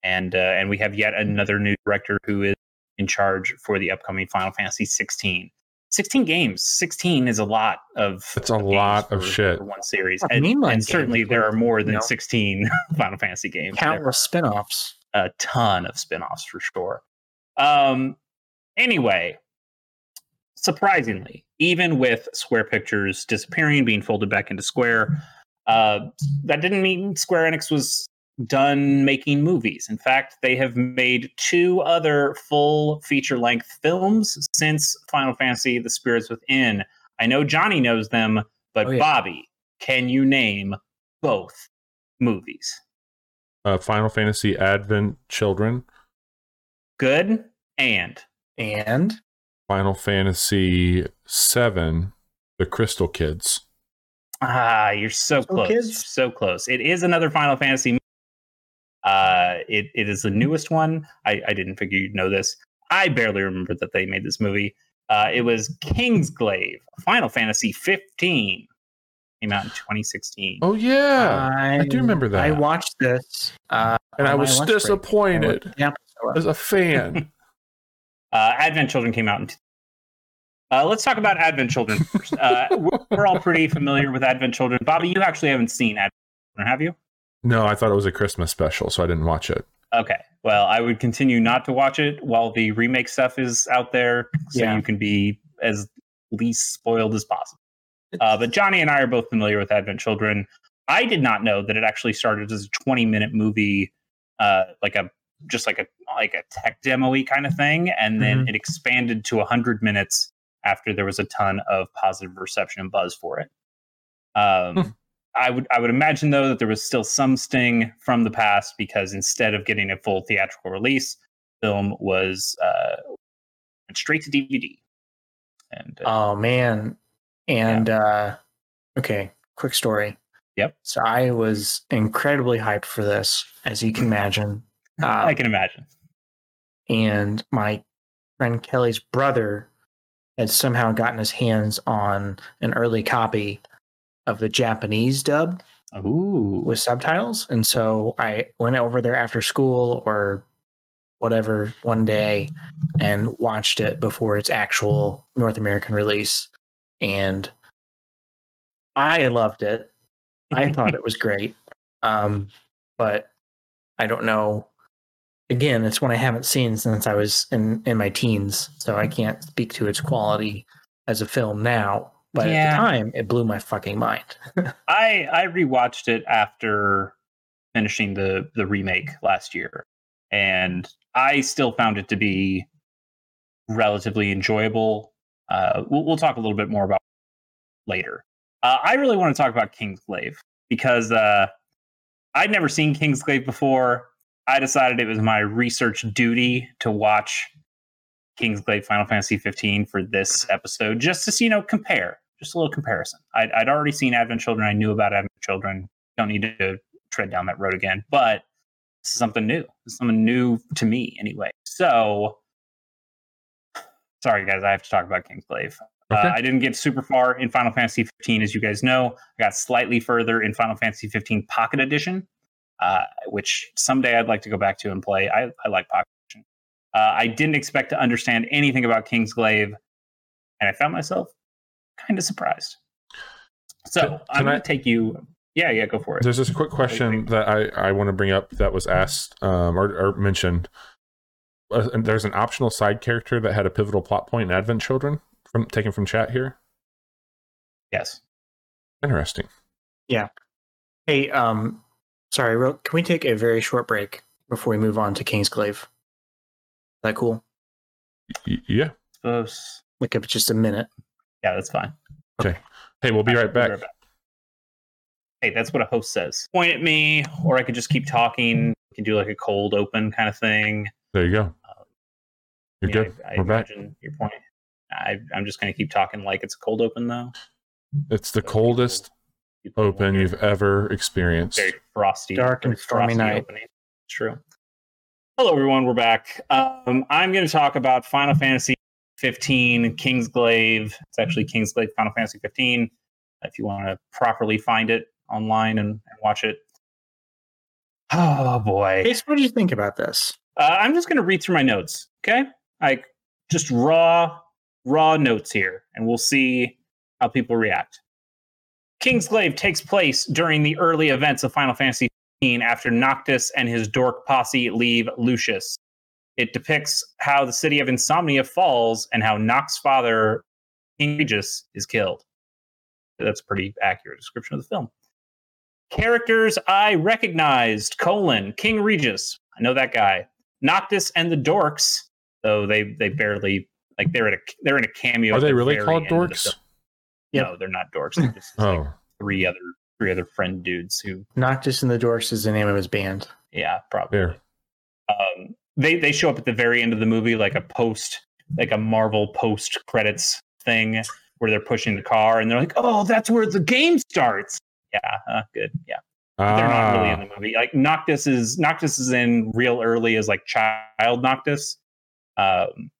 and uh, and we have yet another new director who is in charge for the upcoming Final Fantasy 16. 16 games. 16 is a lot of. It's a of lot of for- shit. for one series, and, and certainly games, there are more than you 16 Final Fantasy games. There Countless spin-offs. a ton of spin-offs for sure. Um anyway, surprisingly, even with Square Pictures disappearing, being folded back into Square, uh, that didn't mean Square Enix was done making movies. In fact, they have made two other full feature-length films since Final Fantasy: The Spirits Within. I know Johnny knows them, but Oh, yeah. Bobby, can you name both movies? Uh, Final Fantasy Advent Children, Good and And Final Fantasy Seven, The Crystal Kids. Ah, you're so So close. kids- You're so close. It is another Final Fantasy. movie. Uh, it it is the newest one. I, I didn't figure you'd know this. I barely remember that they made this movie. Uh, it was Kingsglaive, Final Fantasy 15. Came out in 2016. Oh yeah, I, do remember that. I watched this, uh, and I was lunch break. disappointed Yeah, as a fan. Uh, Advent Children came out in. Uh, let's talk about Advent Children first. Uh, we're, we're all pretty familiar with Advent Children. Bobby, you actually haven't seen Advent Children, have you? no, I thought it was a Christmas special, so I didn't watch it. Okay. Well, I would continue not to watch it while the remake stuff is out there, so Yeah. you can be as least spoiled as possible. Uh, but Johnny and I are both familiar with Advent Children. I did not know that it actually started as a 20 minute movie, uh, like a just like a like a tech demo kind of thing, and then it expanded to 100 minutes after there was a ton of positive reception and buzz for it. Um, Hmm. I would I would imagine though that there was still some sting from the past because instead of getting a full theatrical release, film was uh, went straight to DVD. And uh, oh man, and uh, okay, quick story. Yep. So I was incredibly hyped for this, as you can imagine. I Um, can imagine. and my friend Kelly's brother had somehow gotten his hands on an early copy of the Japanese dub Ooh, with subtitles. And so I went over there after school or whatever one day and watched it before its actual North American release. And I loved it. I thought it was great. Um, but I don't know. Again, it's one I haven't seen since I was in, in my teens, so I can't speak to its quality as a film now. But at the time, it blew my fucking mind. I I rewatched it after finishing the the remake last year, and I still found it to be relatively enjoyable. Uh, we'll, we'll talk a little bit more about later. Uh, I really want to talk about Kingsglaive because uh, I'd never seen Kingsglaive before. I decided it was my research duty to watch Kingsglaive Final Fantasy 15 for this episode, just to see, you know, compare, just a little comparison. I'd, I'd already seen Advent Children. I knew about Advent Children. Don't need to tread down that road again. But this is something new. This is something new to me, anyway. So, sorry guys, I have to talk about Kingsglaive. Okay. Uh, I didn't get super far in Final Fantasy 15, as you guys know. I got slightly further in Final Fantasy 15 Pocket Edition, uh, which someday I'd like to go back to and play. I, I like Pocket Edition. Uh, I didn't expect to understand anything about Kingsglaive, and I found myself kind of surprised. So Can- I'm going to take you. Yeah, yeah, go for it. There's this quick question that I, I want to bring up that was asked um, or, or mentioned. Uh, and there's an optional side character that had a pivotal plot point in Advent Children from taken from chat here. Yes. Interesting. Yeah. Hey, um, sorry, real, can we take a very short break before we move on to Kingsglaive? Is that cool? Y- yeah. Suppose. Like if it's just a minute. Yeah, that's fine. Okay. Hey, we'll be right We'll back. Hey, that's what a host says. Point at me, or I could just keep talking. We can do like a cold open kind of thing. There you go. Um, You're I mean, good. I, I We're back. imagine your point. I, I'm just going to keep talking like it's a cold open, though. It's the So people- coldest people open you've ever experienced. very frosty, Dark and stormy frosty night. opening. It's true. Hello, everyone. We're back. Um, I'm going to talk about Final Fantasy 15 Kingsglaive. It's actually Kingsglaive Final Fantasy 15. If you want to properly find it online and, and watch it. Oh boy. Case, what do you think about this? Uh, I'm just going to read through my notes. Okay, like just raw, raw notes here, and we'll see how people react. Kingsglaive takes place during the early events of Final Fantasy XV after Noctis and his dork posse leave Lucis. It depicts how the city of Insomnia falls and how Noct's father, King Regis, is killed. That's a pretty accurate description of the film. Characters I recognized: colon King Regis. I know that guy. Noctis and the Dorks, though they they barely like they're in a they're in a cameo. Are they the really called dorks? Film. Yep. No, they're not dorks. They're just like Oh, three other three other friend dudes who Noctis and the Dorks is the name of his band. yeah probably. there. Um, they they show up at the very end of the movie like a post like a Marvel post credits thing where they're pushing the car and they're like, oh, that's where the game starts. Yeah, uh, good. Yeah. But they're not really in Ah, the movie. Like Noctis is Noctis is in real early as like child Noctis um,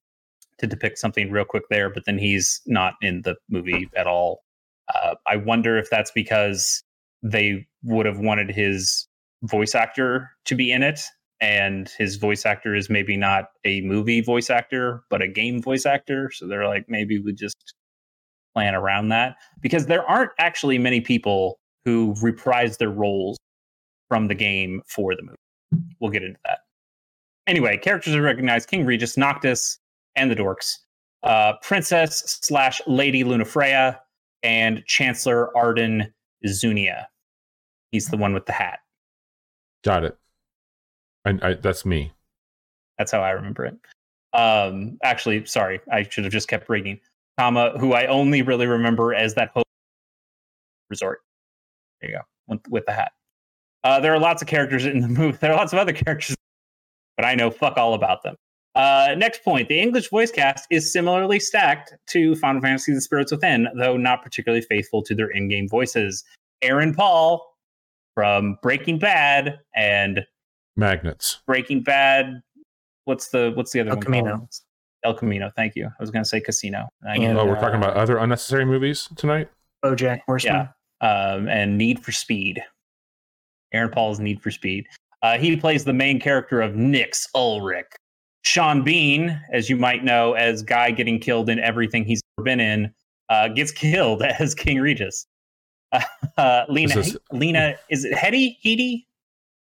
to depict something real quick there, but then he's not in the movie at all. Uh, I wonder if that's because they would have wanted his voice actor to be in it, and his voice actor is maybe not a movie voice actor, but a game voice actor. So they're like, maybe we just plan around that because there aren't actually many people who reprise their roles from the game for the movie. We'll get into that. Anyway, characters are recognized King Regis, Noctis, and the Dorks, uh, Princess slash Lady Lunafreya, and Chancellor Ardyn Izunia. He's the one with the hat. got it. I, I, that's me. That's how I remember it. Um, actually, sorry, I should have just kept reading. Comma, who I only really remember as that host resort. There you go, with, with the hat. Uh, there are lots of characters in the movie. There are lots of other characters, but I know fuck all about them. Uh, next point: the English voice cast is similarly stacked to Final Fantasy: The Spirits Within, though not particularly faithful to their in-game voices. Aaron Paul from Breaking Bad and Magnets. Breaking Bad. What's the what's the other El one? Camino. called? El Camino. Thank you. I was going to say Casino. I And, Oh, we're that. talking about other unnecessary movies tonight. BoJack Horseman. um, and Need for Speed. Aaron Paul's Need for Speed. Uh, he plays the main character of Nyx Ulric, Sean Bean, as you might know, as guy getting killed in everything he's ever been in, uh, gets killed as King Regis. Uh, Lena, This is- Lena, is it Hetty? Heedy?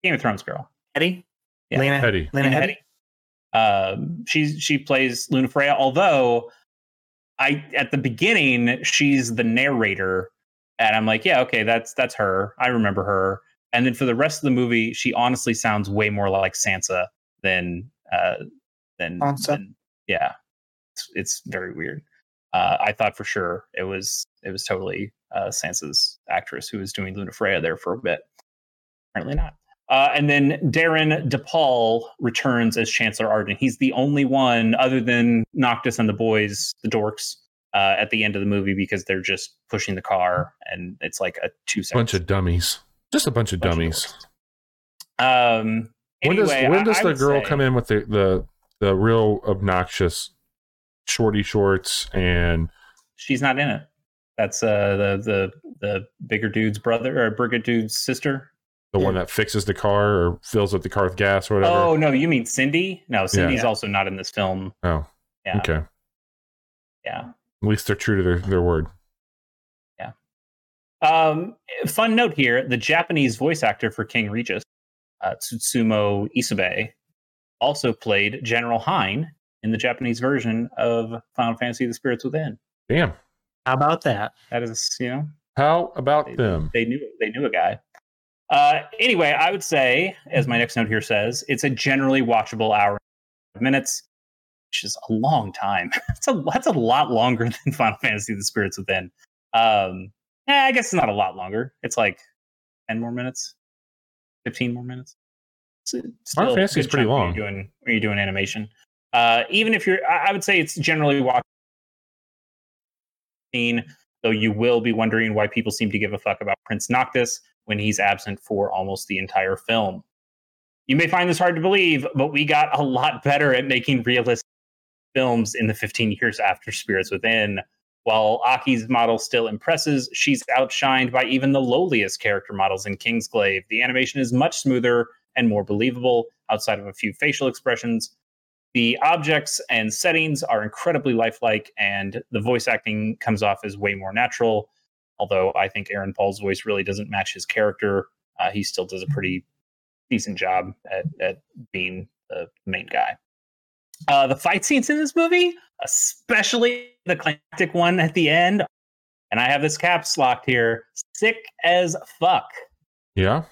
Game of Thrones girl. Hetty? Yeah. Lena, Hetty. Lena Lena Headey. Headey. Um, she's she plays Lunafreya. Although, I at the beginning she's the narrator, and I'm like, yeah, okay, that's that's her. I remember her. And then for the rest of the movie, she honestly sounds way more like Sansa than uh, than, Sansa? than yeah. It's, it's very weird. Uh, I thought for sure it was it was totally uh, Sansa's actress who was doing Lunafreya there for a bit. Apparently not. Uh, and then Darin De Paul returns as Chancellor Ardyn. He's the only one, other than Noctis and the boys, the dorks, uh, at the end of the movie because they're just pushing the car, and it's like a two second bunch of dummies. Just a bunch of dummies. Um. when does when I- does I the would girl say- come in with the, the the real obnoxious shorty shorts and She's not in it. That's uh the the the bigger dude's brother or bigger dude's sister. the one that fixes the car or fills up the car with gas or whatever? Oh no, you mean Cindy? No, Cindy's Yeah. also not in this film. Oh, Yeah, okay. yeah. At least they're true to their, their word. Yeah. Um, fun note here: the Japanese voice actor for King Regis, uh, Tsutomu Isobe, also played General Hein in the Japanese version of Final Fantasy: The Spirits Within. Damn. How about that? That is, you know, How about they, them? they knew they knew a guy. Uh, anyway, I would say, as my next note here says, it's a generally watchable hour and minutes, which is a long time. That's a that's a lot longer than Final Fantasy: The Spirits Within. Um, eh, I guess it's not a lot longer. It's like ten more minutes, fifteen more minutes. Final Fantasy is pretty chunk when long. You're doing when you're doing animation. Uh, even if you're, I would say it's generally watchable. Though you will be wondering why people seem to give a fuck about Prince Noctis when he's absent for almost the entire film. You may find this hard to believe, but we got a lot better at making realistic films in the 15 years after Spirits Within. While Aki's model still impresses, she's outshined by even the lowliest character models in Kingsglaive. The animation is much smoother and more believable outside of a few facial expressions. The objects and settings are incredibly lifelike, and the voice acting comes off as way more natural. Although I think Aaron Paul's voice really doesn't match his character, uh, he still does a pretty decent job at, at being the main guy. Uh, the fight scenes in this movie, especially the climactic one at the end, and I have this caps locked here, sick as fuck Yeah.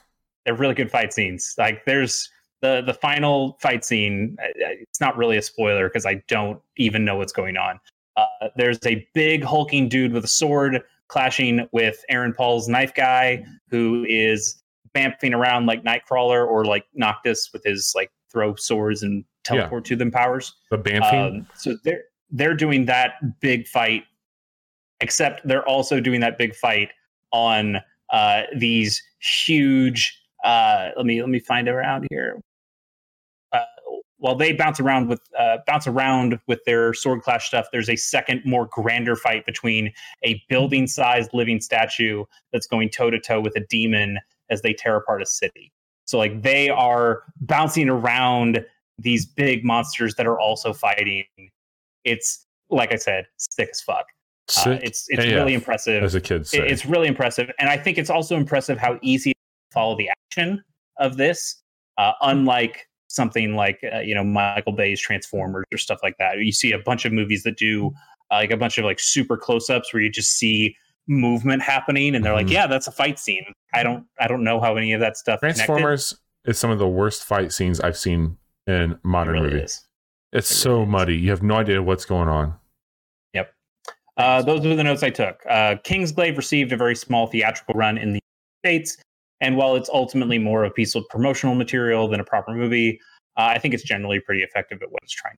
They're really good fight scenes. Like there's the the final fight scene. It's not really a spoiler because I don't even know what's going on. Uh, there's a big hulking dude with a sword clashing with Aaron Paul's knife guy, who is bamfing around like Nightcrawler or like Noctis with his like throw swords and teleport to them powers. The Bamfing. Um, so they're they're doing that big fight, except they're also doing that big fight on uh, these huge. Uh, let me let me find around here. Uh, while they bounce around with uh, bounce around with their sword clash stuff, there's a second, more grander fight between a building-sized living statue that's going toe to toe with a demon as they tear apart a city. So like they are bouncing around these big monsters that are also fighting. It's like I said, sick as fuck. Uh, it's it's AF, really impressive. as a kid, say. It's really impressive, and I think it's also impressive how easy to follow the action of this. Uh, unlike something like uh, you know Michael Bay's Transformers or stuff like that, you see a bunch of movies that do uh, like a bunch of like super close-ups where you just see movement happening, and they're like, Mhm. "Yeah, that's a fight scene." I don't I don't know how any of that stuff connected. Transformers is some of the worst fight scenes I've seen in It modern really movie. is. It's It so is. muddy. You have no idea what's going on. Yep. Uh, those were the notes I took. Uh, Kingsglaive received a very small theatrical run in the States, and while it's ultimately more of a piece of promotional material than a proper movie, uh, I think it's generally pretty effective at what it's trying.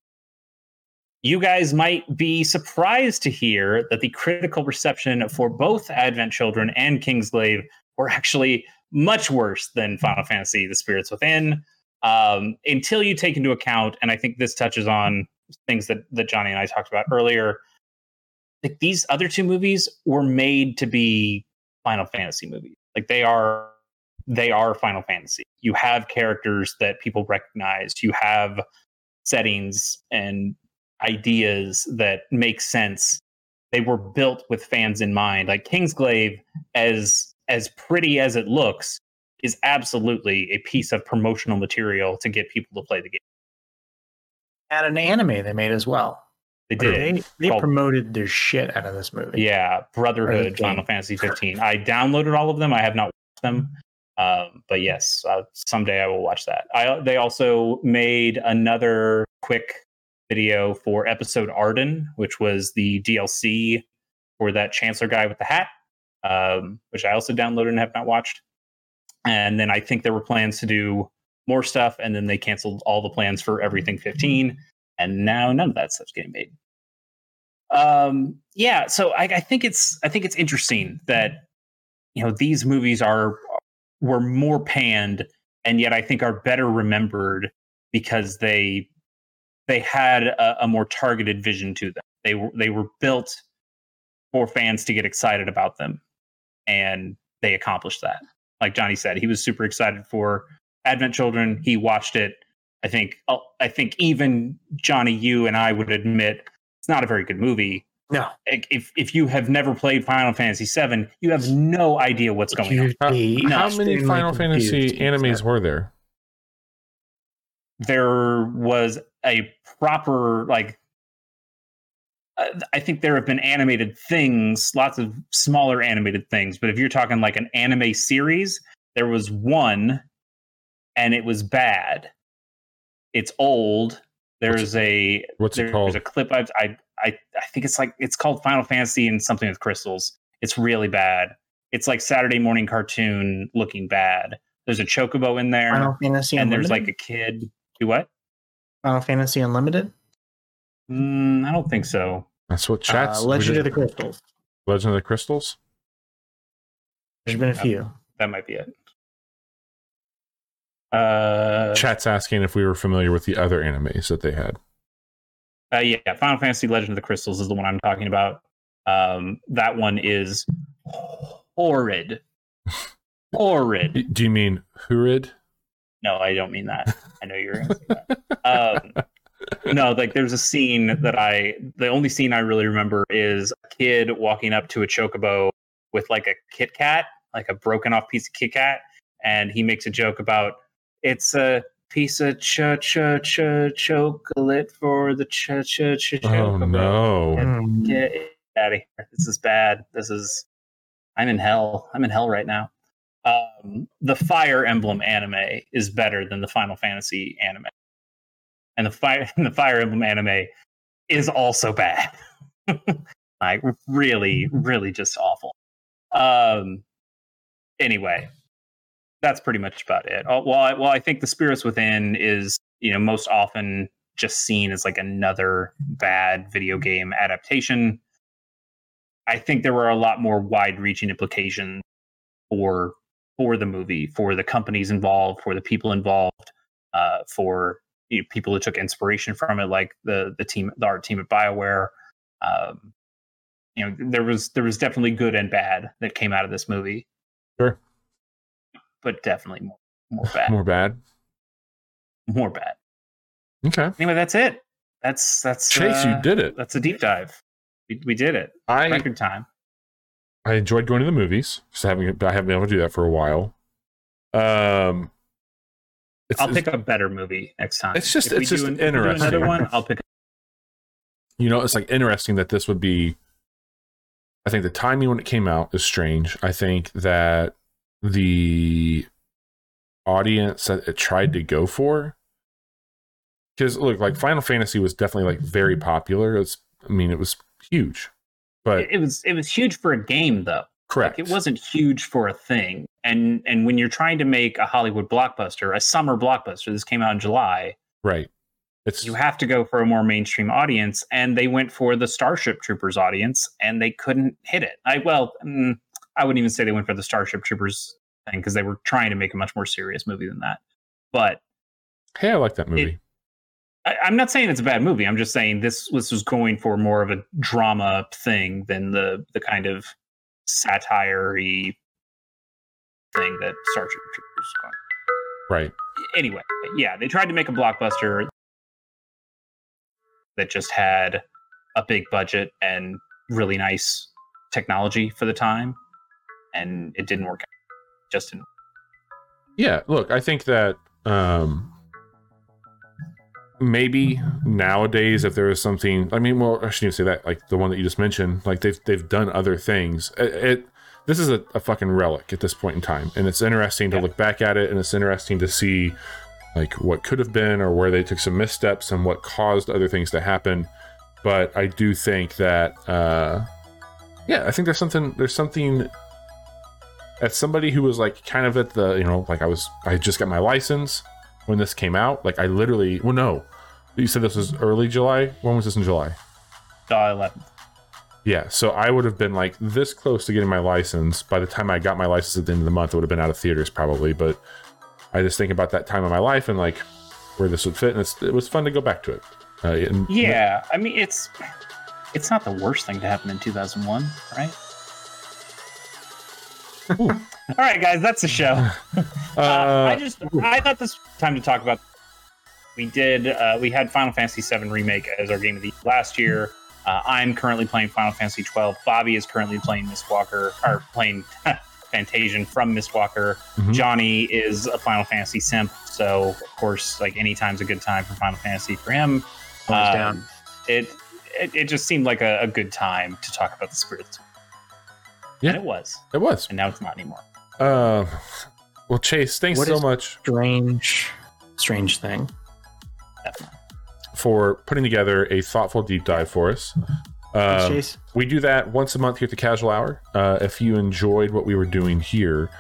You guys might be surprised to hear that the critical reception for both Advent Children and Kingsglaive were actually much worse than Final Fantasy: The Spirits Within. Um, until you take into account, and I think this touches on things that that Johnny and I talked about earlier like these other two movies were made to be Final Fantasy movies. Like they are they are Final Fantasy. You have characters that people recognize. You have settings and ideas that make sense. They were built with fans in mind. Like Kingsglaive, as as pretty as it looks, is absolutely a piece of promotional material to get people to play the game. And an anime they made as well. They did. They, they Called- promoted their shit out of this movie. Yeah, Brotherhood. Final Fantasy 15. I downloaded all of them. I have not watched them, um, but yes, uh, someday I will watch that. I they also made another quick video for episode Ardyn, which was the DLC for that Chancellor guy with the hat, um, which I also downloaded and have not watched. And then I think there were plans to do more stuff, and then they canceled all the plans for everything 15, and now none of that stuff's getting made um yeah so I, I think it's i think it's interesting that you know these movies are were more panned and yet i think are better remembered because they they had a, a more targeted vision to them. They were they were built for fans to get excited about them and they accomplished that. Like johnny said he was super excited for advent children. He watched it. I think oh, i think even johnny you and i would admit it's not a very good movie. No. If if you have never played Final Fantasy VII, you have no idea what's going on. You'd How, be how many Final Fantasy confused. animes were there? There was a proper like. uh, I think there have been animated things, lots of smaller animated things, but if you're talking like an anime series, there was one, and it was bad. It's old. There's a What's it called? there's a clip I, I I I think it's like it's called Final Fantasy and something with crystals. It's really bad. It's like Saturday morning cartoon looking bad. There's a chocobo in there, Final Fantasy and Unlimited. there's like a kid. Do what? Final Fantasy Unlimited. Mm, I don't think so. That's what chats. Uh, Legend of the Crystals. Legend of the Crystals. There's been a Yeah. few. That might be it. Uh, Chat's asking if we were familiar with the other animes that they had. uh, yeah, Final Fantasy Legend of the Crystals is the one I'm talking about. Um, that one is horrid, horrid. Do you mean horrid? No, I don't mean that. I know you're going to say that. Um, no, like there's a scene that I, the only scene I really remember is a kid walking up to a chocobo with like a Kit Kat, like a broken off piece of Kit Kat, and he makes a joke about it's a piece of ch ch ch chocolate for the ch ch ch Oh chocobo. no! Get out of here. This is bad. This is. I'm in hell. I'm in hell right now. Um, the Fire Emblem anime is better than the Final Fantasy anime, and the Fire and the Fire Emblem anime is also bad. like really, really just awful. Um. Anyway, that's pretty much about it. Uh, Well, I, well, I think the Spirits Within is you know most often just seen as like another bad video game adaptation. I think there were a lot more wide-reaching implications for for the movie, for the companies involved, for the people involved, uh, for you know, people who took inspiration from it, like the the team, the art team at Bioware. Um, you know, there was there was definitely good and bad that came out of this movie. Sure. But definitely more more bad, More bad. more bad. Okay, Anyway, that's it. That's that's Chase, uh, you did it. That's a deep dive. We, we did it. I Record time. I enjoyed going to the movies. Just haven't I haven't been able to do that for a while. Um, I'll pick a better movie next time. It's just- If it's just an- if we do interesting. Another one. I'll pick. you know, it's like interesting that this would be. I think the timing when it came out is strange. I think that the audience that it tried to go for, because look, like Final Fantasy was definitely like very popular. It's, I mean, it was huge, but It, it was it was huge for a game though. correct. Like it wasn't huge for a thing. And and when you're trying to make a Hollywood blockbuster, a summer blockbuster, this came out in July. right. It's You have to go for a more mainstream audience, and they went for the Starship Troopers audience, and they couldn't hit it. I well, mm, I wouldn't even say they went for the Starship Troopers thing because they were trying to make a much more serious movie than that. But hey, I like that movie. I, I'm not saying it's a bad movie. I'm just saying this was was going for more of a drama thing than the the kind of satire-y thing that Starship Troopers was going. right. Anyway, yeah, they tried to make a blockbuster. that just had a big budget and really nice technology for the time, and it didn't work out. Just didn't. Yeah, look, I think that um maybe nowadays if there is something I mean, well, I shouldn't even say that, like the one that you just mentioned, like they've they've done other things. It, it this is a, a, fucking relic at this point in time. And it's interesting to yeah. look back at it and it's interesting to see like what could have been or where they took some missteps and what caused other things to happen. But I do think that uh yeah, I think there's something there's something as somebody who was like kind of at the you know like I was I just got my license when this came out. Like I literally well no, you said this was early July. When was this in July? July 11th. Yeah, so I would have been like this close to getting my license. By the time I got my license at the end of the month, it would have been out of theaters probably. But I just think about that time of my life and like where this would fit, and it was fun to go back to it. Uh, and, yeah, I mean it's it's not the worst thing to happen in 2001, right? All right, guys, that's the show. Uh, uh, I just I thought this was time to talk about. We did uh, we had Final Fantasy VII remake as our game of the last year. Uh, I'm currently playing Final Fantasy 12. Bobby is currently playing Mistwalker or playing Fantasian from Mistwalker. Mm-hmm. Johnny is a Final Fantasy simp, so of course, like anytime's a good time for Final Fantasy for him. Um, it, it, it just seemed like a, a, good time to talk about the spirits. Yeah, and it was. It was, and now it's not anymore. Uh, well, Chase, thanks what so much. Strange, strange thing. Definitely. For putting together a thoughtful deep dive for us. Um, we do that once a month here at the Casual Hour. Uh, if you enjoyed what we were doing here,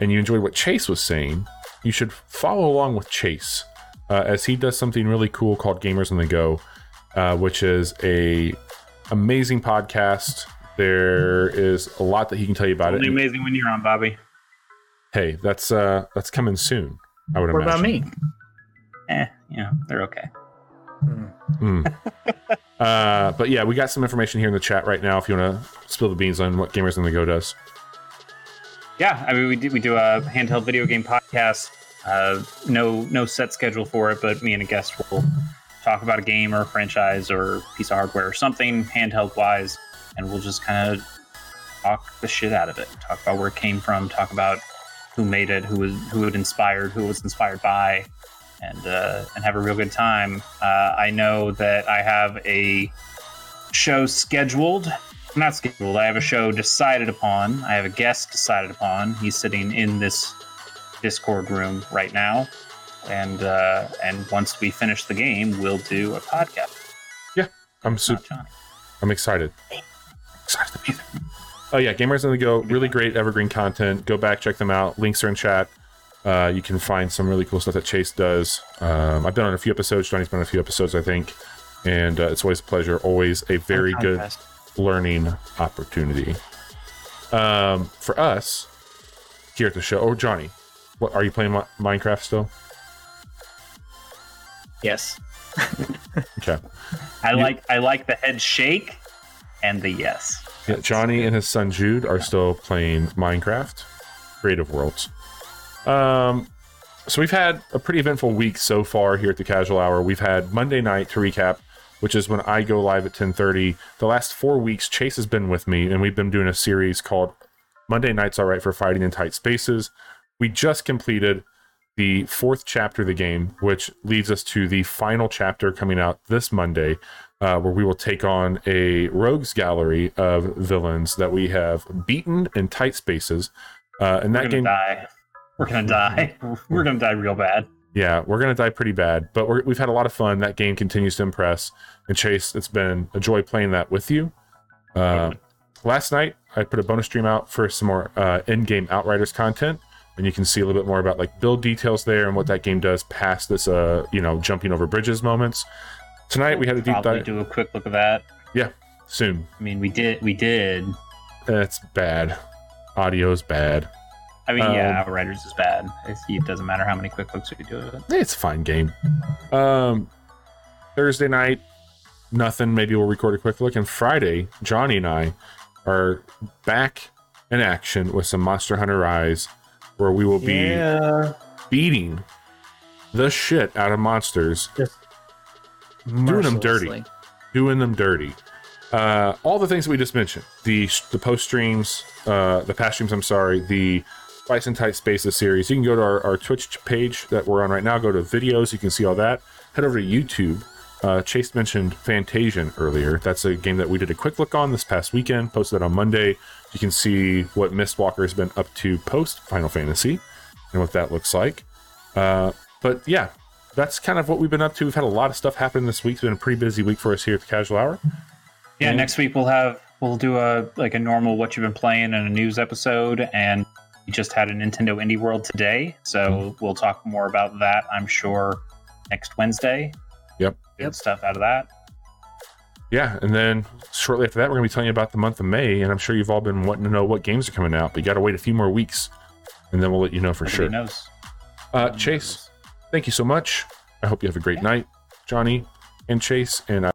and you enjoyed what Chase was saying, you should follow along with Chase uh, as he does something really cool called Gamers on the Go, uh, which is a amazing podcast. There is a lot that he can tell you about it's it. Amazing when you're on, Bobby. Hey, that's uh that's coming soon. I would what imagine. about me? Eh, yeah, they're okay. Mm. uh, but yeah, we got some information here in the chat right now. If you want to spill the beans on what Gamers on the Go does. Yeah, I mean, we do we do a handheld video game podcast. Uh, no no set schedule for it, but me and a guest will talk about a game or a franchise or a piece of hardware or something handheld wise, and we'll just kind of talk the shit out of it. Talk about where it came from. Talk about who made it, who was who it inspired, who it was inspired by, and uh, and have a real good time. Uh, I know that I have a show scheduled. Not scheduled. I have a show decided upon. I have a guest decided upon. He's sitting in this Discord room right now, and uh, and once we finish the game, we'll do a podcast. Yeah, I'm super. I'm excited. Excited to be there. Oh yeah, Gamers on the Go, really great evergreen content. Go back, check them out. Links are in chat. Uh, you can find some really cool stuff that Chase does. Um, I've been on a few episodes. Johnny's been on a few episodes, I think, and uh, it's always a pleasure. Always a very good learning opportunity. Um, for us here at the show. Oh, Johnny, what are you playing Minecraft still? Yes. okay. I you, like I like the head shake and the yes. Yeah, Johnny and his son Jude are still playing Minecraft, Creative Worlds. Um, so we've had a pretty eventful week so far here at the Casual Hour. We've had Monday night to recap, which is when I go live at 10:30. The last four weeks, Chase has been with me, and we've been doing a series called Monday Nights All Right for Fighting in Tight Spaces. We just completed the fourth chapter of the game, which leads us to the final chapter coming out this Monday, uh, where we will take on a rogues gallery of villains that we have beaten in tight spaces. Uh, and that game. Die. We're gonna die. We're gonna die real bad. Yeah, we're gonna die pretty bad, but we have had a lot of fun. That game continues to impress. And Chase, it's been a joy playing that with you. Uh, last night, I put a bonus stream out for some more uh, in-game Outriders content, and you can see a little bit more about like build details there and what that game does past this, uh, you know, jumping over bridges moments. Tonight we had a deep Probably dive. Do a quick look at that. Yeah, soon. I mean, we did. We did. That's bad. Audio's bad. I mean, um, yeah, Outriders is bad. It doesn't matter how many quick looks we do of it. It's a fine game. Um, Thursday night, nothing. Maybe we'll record a quick look. And Friday, Johnny and I are back in action with some Monster Hunter Rise, where we will be yeah. beating the shit out of monsters, Just doing them dirty. doing them dirty. Uh, all the things that we just mentioned the the post streams, uh, the past streams. I'm sorry, the Fights in Tight Spaces series. You can go to our, our Twitch page that we're on right now. Go to videos. You can see all that. Head over to YouTube. Uh, Chase mentioned Fantasian earlier. That's a game that we did a quick look on this past weekend. Posted on Monday. You can see what Mistwalker has been up to post Final Fantasy and what that looks like. Uh, but yeah, that's kind of what we've been up to. We've had a lot of stuff happen this week. It's been a pretty busy week for us here at the Casual Hour. Yeah, next week we'll have we'll do a like a normal what you've been playing and a news episode, and we just had a Nintendo Indie World today, so mm-hmm. we'll talk more about that. I'm sure next Wednesday. Yep, good yep. stuff out of that. Yeah, and then shortly after that, we're going to be telling you about the month of May, and I'm sure you've all been wanting to know what games are coming out, but you got to wait a few more weeks, and then we'll let you know for Nobody sure. Knows. Uh, Chase, thank you so much. I hope you have a great night, Johnny and Chase, and I